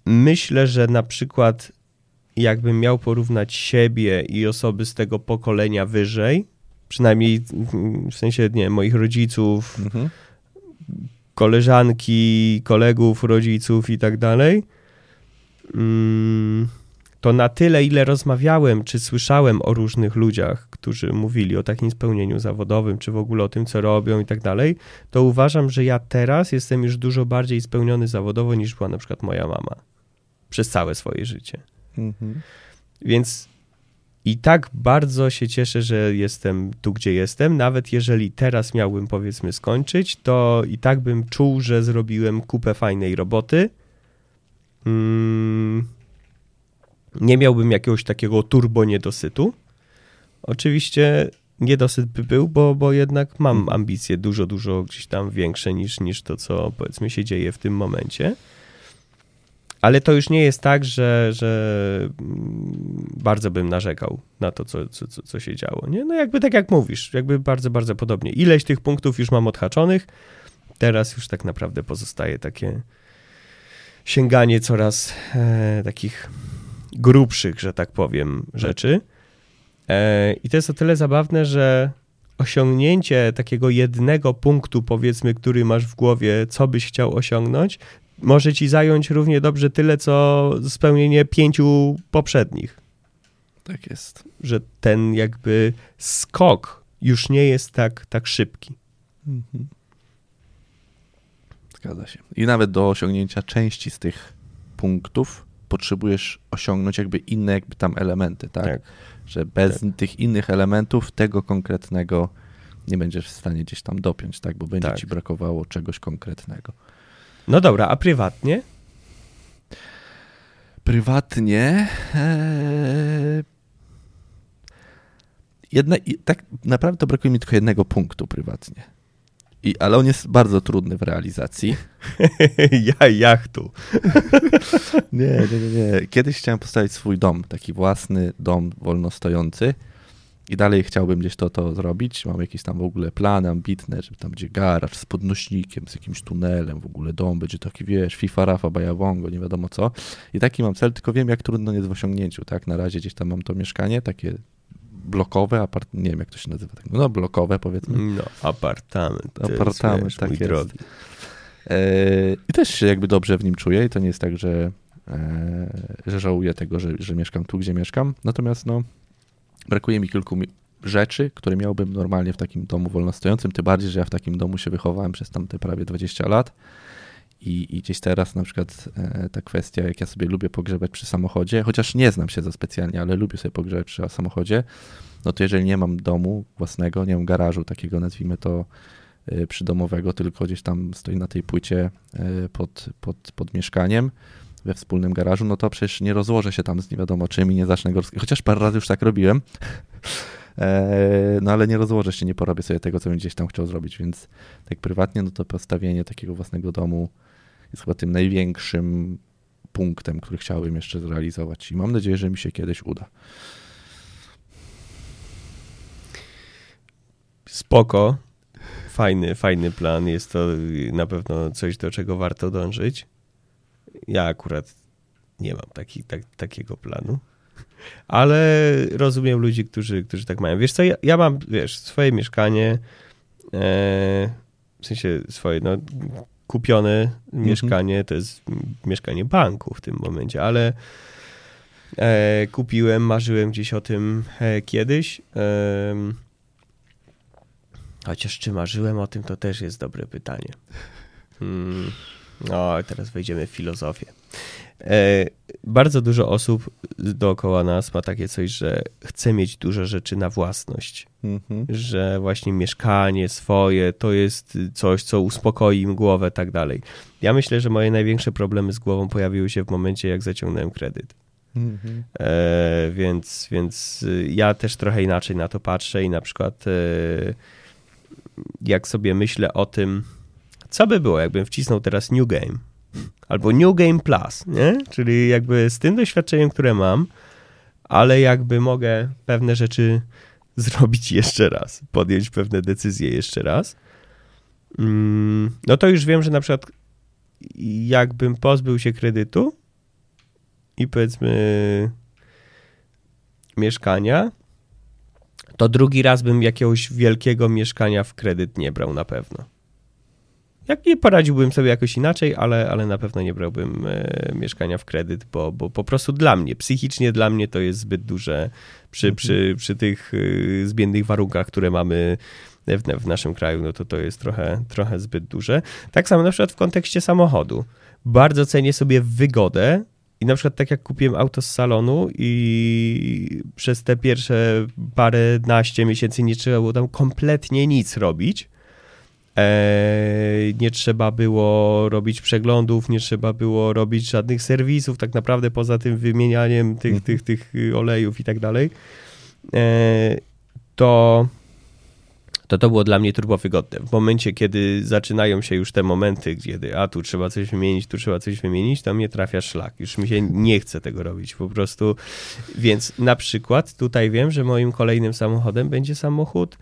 myślę, że na przykład jakbym miał porównać siebie i osoby z tego pokolenia wyżej, przynajmniej w sensie nie, moich rodziców, Mhm. koleżanki, kolegów, rodziców i tak dalej, mm, to na tyle, ile rozmawiałem, czy słyszałem o różnych ludziach, którzy mówili o takim spełnieniu zawodowym, czy w ogóle o tym, co robią i tak dalej, to uważam, że ja teraz jestem już dużo bardziej spełniony zawodowo niż była na przykład moja mama przez całe swoje życie. Mhm. Więc i tak bardzo się cieszę, że jestem tu, gdzie jestem. Nawet jeżeli teraz miałbym, powiedzmy, skończyć, to i tak bym czuł, że zrobiłem kupę fajnej roboty. Mm, nie miałbym jakiegoś takiego turbo niedosytu. Oczywiście niedosyt by był, bo, bo jednak mam Mhm. ambicje dużo, dużo gdzieś tam większe niż, niż to, co powiedzmy się dzieje w tym momencie. Ale to już nie jest tak, że, że mm, bardzo bym narzekał na to, co, co, co- się działo. Nie? No jakby tak jak mówisz, jakby bardzo, bardzo podobnie. Ileś tych punktów już mam odhaczonych, teraz już tak naprawdę pozostaje takie sięganie coraz e, takich grubszych, że tak powiem, rzeczy. E, I to jest o tyle zabawne, że osiągnięcie takiego jednego punktu, powiedzmy, który masz w głowie, co byś chciał osiągnąć, może ci zająć równie dobrze tyle, co spełnienie pięciu poprzednich. Tak jest. Że ten jakby skok już nie jest tak, tak szybki. Mhm. Zgadza się. I nawet do osiągnięcia części z tych punktów potrzebujesz osiągnąć jakby inne jakby tam elementy, tak? Tak. Że bez tych innych elementów tego konkretnego nie będziesz w stanie gdzieś tam dopiąć, tak? Bo będzie Tak. ci brakowało czegoś konkretnego. No dobra, a prywatnie? Prywatnie e, jedne, i tak naprawdę to brakuje mi tylko jednego punktu prywatnie. I, ale on jest bardzo trudny w realizacji. ja jachtu. Nie, nie, nie, nie. Kiedyś chciałem postawić swój dom, taki własny dom wolno stojący i dalej chciałbym gdzieś to, to zrobić. Mam jakieś tam w ogóle plany ambitne, żeby tam będzie garaż z podnośnikiem, z jakimś tunelem, w ogóle dom będzie taki, wiesz, FIFA, Rafa, Bajawongo, nie wiadomo co. I taki mam cel, tylko wiem, jak trudno jest w osiągnięciu, tak? Na razie gdzieś tam mam to mieszkanie, takie blokowe, apart... nie wiem, jak to się nazywa, tak, no blokowe powiedzmy. No, apartament. jest, Apartament, wiesz, tak jest. drogi. E, I też się jakby dobrze w nim czuję i to nie jest tak, że, e, że żałuję tego, że, że mieszkam tu, gdzie mieszkam. Natomiast no, brakuje mi kilku rzeczy, które miałbym normalnie w takim domu wolnostojącym, tym bardziej, że ja w takim domu się wychowałem przez tam te prawie 20 lat. I, I gdzieś teraz na przykład e, ta kwestia, jak ja sobie lubię pogrzebać przy samochodzie, chociaż nie znam się za specjalnie, ale lubię sobie pogrzebać przy samochodzie, no to jeżeli nie mam domu własnego, nie mam garażu takiego, nazwijmy to y, przydomowego, tylko gdzieś tam stoi na tej płycie y, pod, pod, pod mieszkaniem we wspólnym garażu, no to przecież nie rozłożę się tam z nie wiadomo czym i nie zacznę go... rozk- Chociaż parę razy już tak robiłem, E, no ale nie rozłożę się, nie porobię sobie tego, co bym gdzieś tam chciał zrobić, więc tak prywatnie, no to postawienie takiego własnego domu jest chyba tym największym punktem, który chciałbym jeszcze zrealizować i mam nadzieję, że mi się kiedyś uda. Spoko. Fajny, fajny plan. Jest to na pewno coś, do czego warto dążyć. Ja akurat nie mam taki, tak, takiego planu. Ale rozumiem ludzi, którzy, którzy tak mają. Wiesz co, ja, ja mam, wiesz, swoje mieszkanie, e, w sensie swoje, no, kupione mieszkanie, to jest mieszkanie banku w tym momencie, ale e, kupiłem, marzyłem gdzieś o tym e, kiedyś. Chociaż czy marzyłem o tym, to też jest dobre pytanie. Hmm. No, teraz wejdziemy w filozofię. E, bardzo dużo osób dookoła nas ma takie coś, że chce mieć dużo rzeczy na własność. Mhm. Że właśnie mieszkanie swoje to jest coś, co uspokoi im głowę, tak dalej. Ja myślę, że moje największe problemy z głową pojawiły się w momencie, jak zaciągnąłem kredyt. Mhm. E, więc, więc y, ja też trochę inaczej na to patrzę i na przykład e, jak sobie myślę o tym, co by było, jakbym wcisnął teraz New Game albo New Game Plus, nie? Czyli jakby z tym doświadczeniem, które mam, ale jakby mogę pewne rzeczy zrobić jeszcze raz, podjąć pewne decyzje jeszcze raz, mm, no to już wiem, że na przykład jakbym pozbył się kredytu i powiedzmy mieszkania, to drugi raz bym jakiegoś wielkiego mieszkania w kredyt nie brał na pewno. Jak nie poradziłbym sobie jakoś inaczej, ale, ale na pewno nie brałbym e, mieszkania w kredyt, bo, bo po prostu dla mnie, psychicznie dla mnie to jest zbyt duże przy, Mhm. przy, przy tych e, zmiennych warunkach, które mamy w, w naszym kraju, no to to jest trochę, trochę zbyt duże. Tak samo na przykład w kontekście samochodu. Bardzo cenię sobie wygodę I na przykład tak jak kupiłem auto z salonu i przez te pierwsze parę naście miesięcy nie trzeba było tam kompletnie nic robić. Eee, nie trzeba było robić przeglądów, nie trzeba było robić żadnych serwisów, tak naprawdę poza tym wymienianiem tych, tych, tych olejów i tak dalej. Eee, to to to było dla mnie turbo wygodne. W momencie, kiedy zaczynają się już te momenty, kiedy a tu trzeba coś wymienić, tu trzeba coś wymienić, to mnie trafia szlak. Już mi się nie chce tego robić po prostu. Więc na przykład tutaj wiem, że moim kolejnym samochodem będzie samochód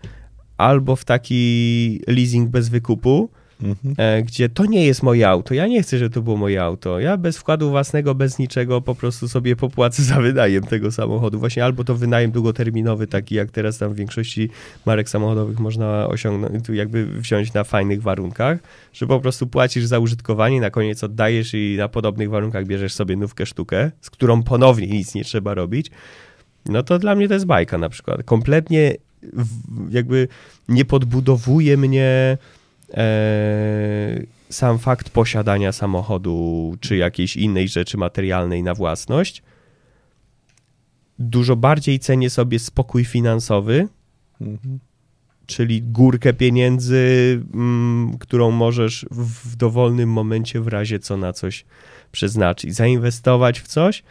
albo w taki leasing bez wykupu, mhm. E, gdzie to nie jest moje auto. Ja nie chcę, żeby to było moje auto. Ja bez wkładu własnego, bez niczego po prostu sobie popłacę za wynajem tego samochodu. Właśnie albo to wynajem długoterminowy, taki jak teraz tam w większości marek samochodowych można osiągnąć, jakby wziąć na fajnych warunkach, że po prostu płacisz za użytkowanie, na koniec oddajesz i na podobnych warunkach bierzesz sobie nówkę sztukę, z którą ponownie nic nie trzeba robić. No to dla mnie to jest bajka na przykład. Kompletnie jakby nie podbudowuje mnie e, sam fakt posiadania samochodu czy jakiejś innej rzeczy materialnej na własność. Dużo bardziej cenię sobie spokój finansowy, mhm. czyli górkę pieniędzy, mm, którą możesz w dowolnym momencie w razie co na coś przeznaczyć, zainwestować w coś,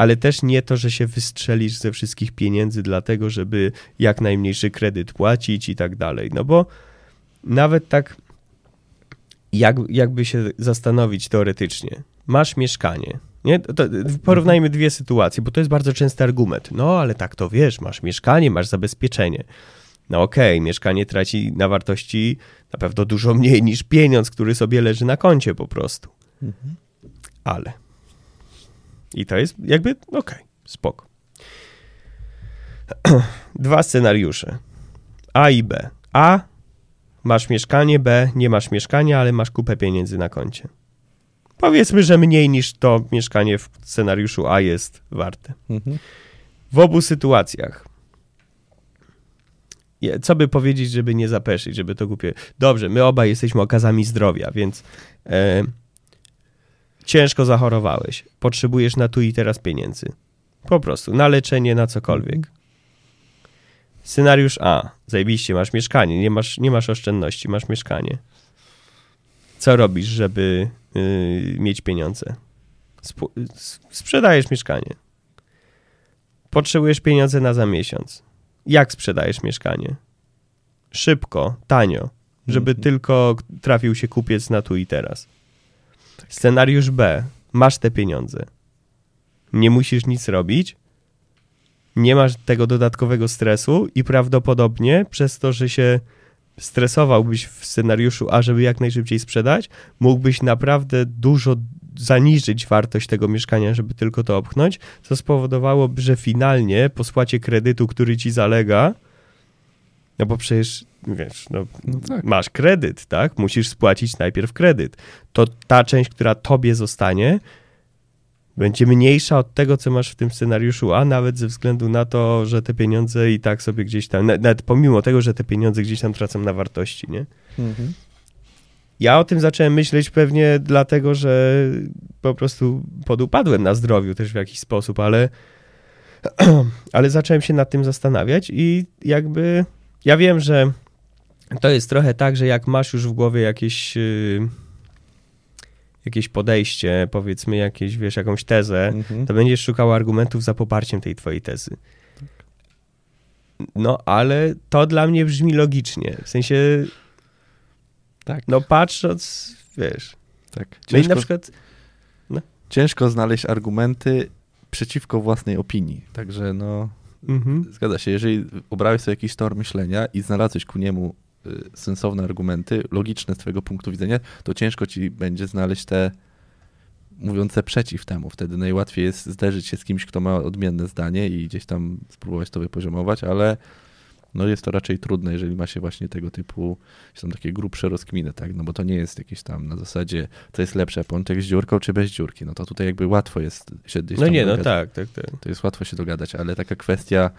ale też nie to, że się wystrzelisz ze wszystkich pieniędzy dlatego, żeby jak najmniejszy kredyt płacić i tak dalej. No bo nawet tak jak, jakby się zastanowić teoretycznie, masz mieszkanie, nie? To porównajmy dwie sytuacje, bo to jest bardzo częsty argument. No, ale tak to wiesz, masz mieszkanie, masz zabezpieczenie. No okej, okay, mieszkanie traci na wartości na pewno dużo mniej niż pieniądz, który sobie leży na koncie po prostu. Mhm. Ale. I to jest jakby okej, okay, spoko. Dwa scenariusze. A i B. A Masz mieszkanie, B, nie masz mieszkania, ale masz kupę pieniędzy na koncie. Powiedzmy, że mniej niż to mieszkanie w scenariuszu A jest warte. Mhm. W obu sytuacjach. Co by powiedzieć, żeby nie zapeszyć, żeby to kupić? Dobrze, my obaj jesteśmy okazami zdrowia, więc e, ciężko zachorowałeś. Potrzebujesz na tu i teraz pieniędzy. Po prostu, na leczenie, na cokolwiek. Scenariusz A. Zajebiście, masz mieszkanie, nie masz, nie masz oszczędności, masz mieszkanie. Co robisz, żeby yy, mieć pieniądze? Sp sprzedajesz mieszkanie. Potrzebujesz pieniądze na za miesiąc. Jak sprzedajesz mieszkanie? Szybko, tanio, żeby mm -hmm. tylko trafił się kupiec na tu i teraz. Scenariusz B. Masz te pieniądze. Nie musisz nic robić, nie masz tego dodatkowego stresu i prawdopodobnie przez to, że się stresowałbyś w scenariuszu A, żeby jak najszybciej sprzedać, mógłbyś naprawdę dużo zaniżyć wartość tego mieszkania, żeby tylko to opchnąć, co spowodowałoby, że finalnie po spłacie kredytu, który ci zalega, no bo przecież wiesz, no, no tak. masz kredyt, tak? Musisz spłacić najpierw kredyt. To ta część, która tobie zostanie, będzie mniejsza od tego, co masz w tym scenariuszu A, nawet ze względu na to, że te pieniądze i tak sobie gdzieś tam, nawet pomimo tego, że te pieniądze gdzieś tam tracą na wartości, nie? Mhm. Ja o tym zacząłem myśleć pewnie dlatego, że po prostu podupadłem na zdrowiu też w jakiś sposób, ale, ale zacząłem się nad tym zastanawiać i jakby ja wiem, że to jest trochę tak, że jak masz już w głowie jakieś... Yy, jakieś podejście, powiedzmy jakieś, wiesz, jakąś tezę, mhm. to będziesz szukał argumentów za poparciem tej twojej tezy. No, ale to dla mnie brzmi logicznie. W sensie, tak. no patrząc, wiesz. Tak. Ciężko, no i na przykład... No. Ciężko znaleźć argumenty przeciwko własnej opinii. Także no, mhm. zgadza się. Jeżeli obrałeś sobie jakiś tor myślenia i znalazłeś ku niemu Y, sensowne argumenty, logiczne z twojego punktu widzenia, to ciężko ci będzie znaleźć te mówiące przeciw temu. Wtedy najłatwiej jest zderzyć się z kimś, kto ma odmienne zdanie i gdzieś tam spróbować to wypoziomować, ale no jest to raczej trudne, jeżeli ma się właśnie tego typu, są takie grubsze rozkminy, tak, no bo to nie jest jakieś tam na zasadzie, co jest lepsze, pączek z dziurką czy bez dziurki, no to tutaj jakby łatwo jest się gdzieś No nie, no dogadać. no tak, tak, tak. To jest łatwo się dogadać, ale taka kwestia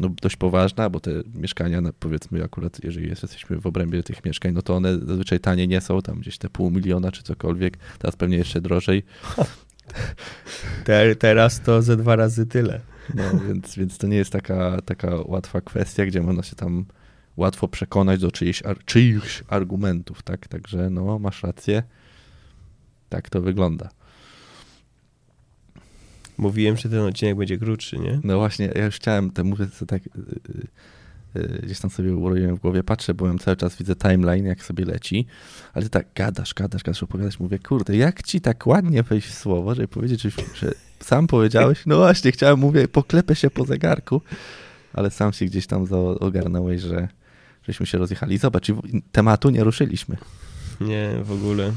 no, dość poważna, bo te mieszkania, powiedzmy akurat, jeżeli jesteśmy w obrębie tych mieszkań, no to one zazwyczaj tanie nie są, tam gdzieś te pół miliona czy cokolwiek, teraz pewnie jeszcze drożej. Te, teraz to ze dwa razy tyle. No, więc, więc to nie jest taka, taka łatwa kwestia, gdzie można się tam łatwo przekonać do czyichś, czyichś argumentów, tak? Także no, masz rację. Tak to wygląda. Mówiłem, że ten odcinek będzie krótszy, nie? No właśnie, ja już chciałem, to mówię co tak, yy, yy, gdzieś tam sobie uroiłem w głowie, patrzę, byłem cały czas, widzę timeline, jak sobie leci, ale tak gadasz, gadasz, gadasz, opowiadasz, mówię, kurde, jak ci tak ładnie wejść w słowo, żeby powiedzieć, że, że sam powiedziałeś, no właśnie, chciałem, mówię, poklepę się po zegarku, ale sam się gdzieś tam ogarnąłeś, że żeśmy się rozjechali. Zobacz, tematu nie ruszyliśmy. Nie, w ogóle.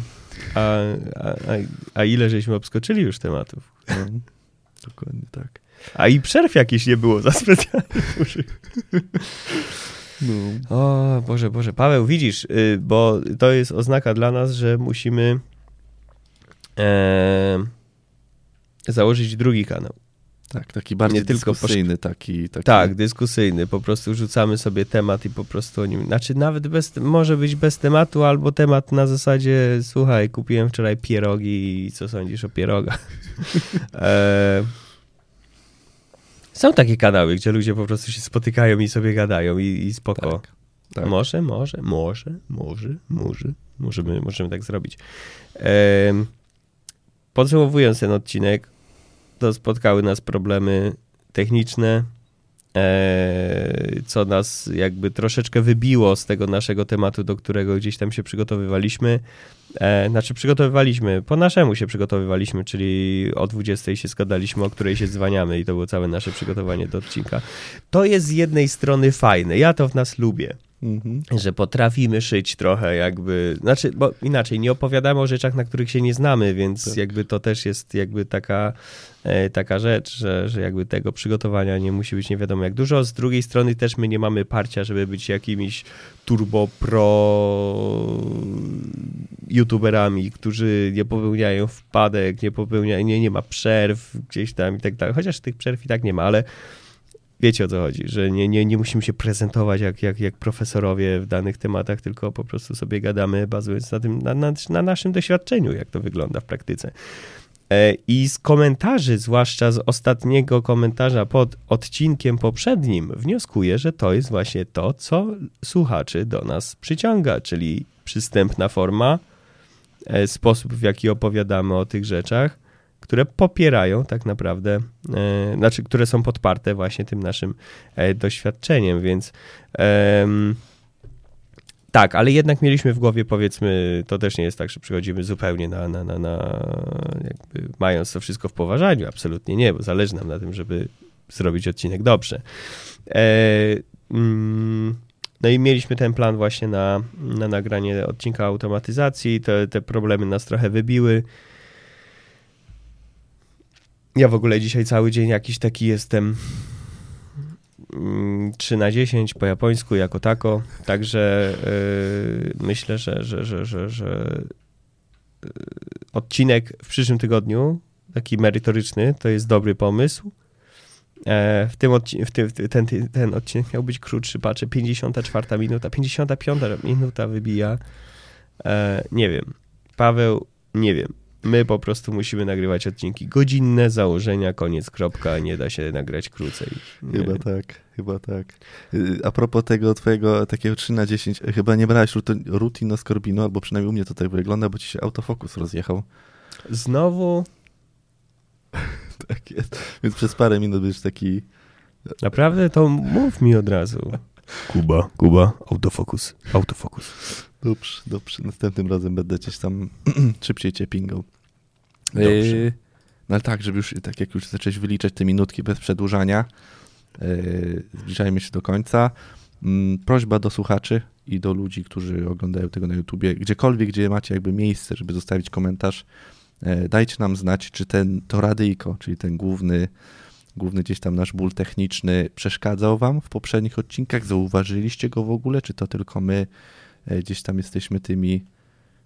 A, a, a ile żeśmy obskoczyli już tematów? Dokładnie tak. A i przerw jakiś nie było za specjalnie No. O Boże, Boże. Paweł, widzisz, y, bo to jest oznaka dla nas, że musimy e, założyć drugi kanał. Tak, taki bardziej dyskusyjny, taki, taki... Tak, dyskusyjny. Po prostu rzucamy sobie temat i po prostu o nim... Znaczy nawet bez, może być bez tematu, albo temat na zasadzie słuchaj, kupiłem wczoraj pierogi i co sądzisz o pierogach? e... Są takie kanały, gdzie ludzie po prostu się spotykają i sobie gadają i, i spoko. Tak, tak. Może, może, może, może, może. Możemy, możemy tak zrobić. E... Podsumowując ten odcinek, to spotkały nas problemy techniczne, e, co nas jakby troszeczkę wybiło z tego naszego tematu, do którego gdzieś tam się przygotowywaliśmy. E, znaczy przygotowywaliśmy, po naszemu się przygotowywaliśmy, czyli o 20 się zgadaliśmy, o której się zwaniamy i to było całe nasze przygotowanie do odcinka. To jest z jednej strony fajne, ja to w nas lubię. Mhm. Że potrafimy szyć trochę jakby, znaczy, bo inaczej, nie opowiadamy o rzeczach, na których się nie znamy, więc tak. jakby to też jest jakby taka, e, taka rzecz, że, że jakby tego przygotowania nie musi być nie wiadomo jak dużo. Z drugiej strony też my nie mamy parcia, żeby być jakimiś turbo pro youtuberami, którzy nie popełniają wpadek, nie popełniają, nie, nie ma przerw gdzieś tam i tak dalej. Chociaż tych przerw i tak nie ma, ale wiecie o co chodzi, że nie, nie, nie musimy się prezentować jak, jak, jak profesorowie w danych tematach, tylko po prostu sobie gadamy, bazując na tym, na, na, na naszym doświadczeniu, jak to wygląda w praktyce. E, I z komentarzy, zwłaszcza z ostatniego komentarza pod odcinkiem poprzednim, wnioskuję, że to jest właśnie to, co słuchaczy do nas przyciąga, czyli przystępna forma, e, sposób, w jaki opowiadamy o tych rzeczach, które popierają tak naprawdę, e, znaczy, które są podparte właśnie tym naszym e, doświadczeniem, więc tak, ale jednak mieliśmy w głowie, powiedzmy, to też nie jest tak, że przychodzimy zupełnie na, na, na, na mając to wszystko w poważaniu, absolutnie nie, bo zależy nam na tym, żeby zrobić odcinek dobrze. E, mm, no i mieliśmy ten plan właśnie na, na nagranie odcinka automatyzacji, te, te problemy nas trochę wybiły, ja w ogóle dzisiaj cały dzień jakiś taki jestem 3 mm, na 10 po japońsku jako tako, także yy, myślę, że, że, że, że, że yy, odcinek w przyszłym tygodniu, taki merytoryczny, to jest dobry pomysł. E, w tym odcinku, w tym, ten, ten odcinek miał być krótszy, patrzę, 54 minuta, 55 minuta wybija. E, nie wiem. Paweł, nie wiem. My po prostu musimy nagrywać odcinki godzinne, założenia, koniec, kropka, nie da się nagrać krócej. Nie. Chyba tak, chyba tak. Y, a propos tego twojego takiego 3 na 10, chyba nie brałeś Rutino Scorbino, albo przynajmniej u mnie to tak wygląda, bo ci się autofokus rozjechał. Znowu? tak jest. Więc przez parę minut będziesz taki... Naprawdę? To mów mi od razu. Kuba, Kuba, autofokus, autofokus. Dobrze, dobrze. Następnym razem będę gdzieś tam szybciej cię pingał. Dobrze. Yy, no ale tak, żeby już, tak jak już zacząłeś wyliczać te minutki bez przedłużania, yy, zbliżajmy się do końca. Yy, prośba do słuchaczy i do ludzi, którzy oglądają tego na YouTubie, gdziekolwiek, gdzie macie jakby miejsce, żeby zostawić komentarz, yy, dajcie nam znać, czy ten, to radyjko, czyli ten główny, główny gdzieś tam nasz ból techniczny przeszkadzał wam w poprzednich odcinkach, zauważyliście go w ogóle, czy to tylko my gdzieś tam jesteśmy tymi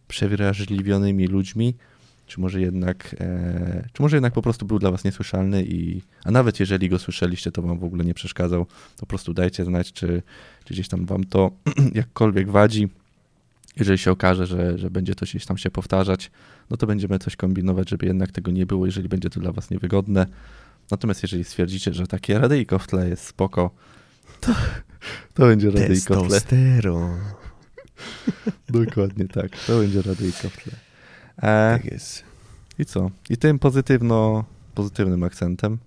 przewrażliwionymi ludźmi, czy może jednak, e, czy może jednak po prostu był dla was niesłyszalny i, a nawet jeżeli go słyszeliście, to wam w ogóle nie przeszkadzał, to po prostu dajcie znać, czy, czy gdzieś tam wam to jakkolwiek wadzi. jeżeli się okaże, że, że będzie to gdzieś tam się powtarzać, no to będziemy coś kombinować, żeby jednak tego nie było, jeżeli będzie to dla was niewygodne. Natomiast jeżeli stwierdzicie, że takie radyjko w tle jest spoko, to, to będzie radyjko w tle. Dokładnie tak, to będzie radyjko w tle. E, Tak jest. I co? I tym pozytywno, pozytywnym akcentem.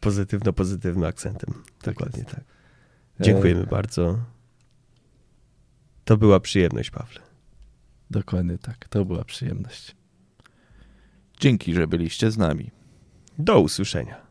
Pozytywno-pozytywnym akcentem. Tak Dokładnie jest. tak. Dziękujemy bardzo. To była przyjemność, Pawle. Dokładnie tak, to była przyjemność. Dzięki, że byliście z nami. Do usłyszenia.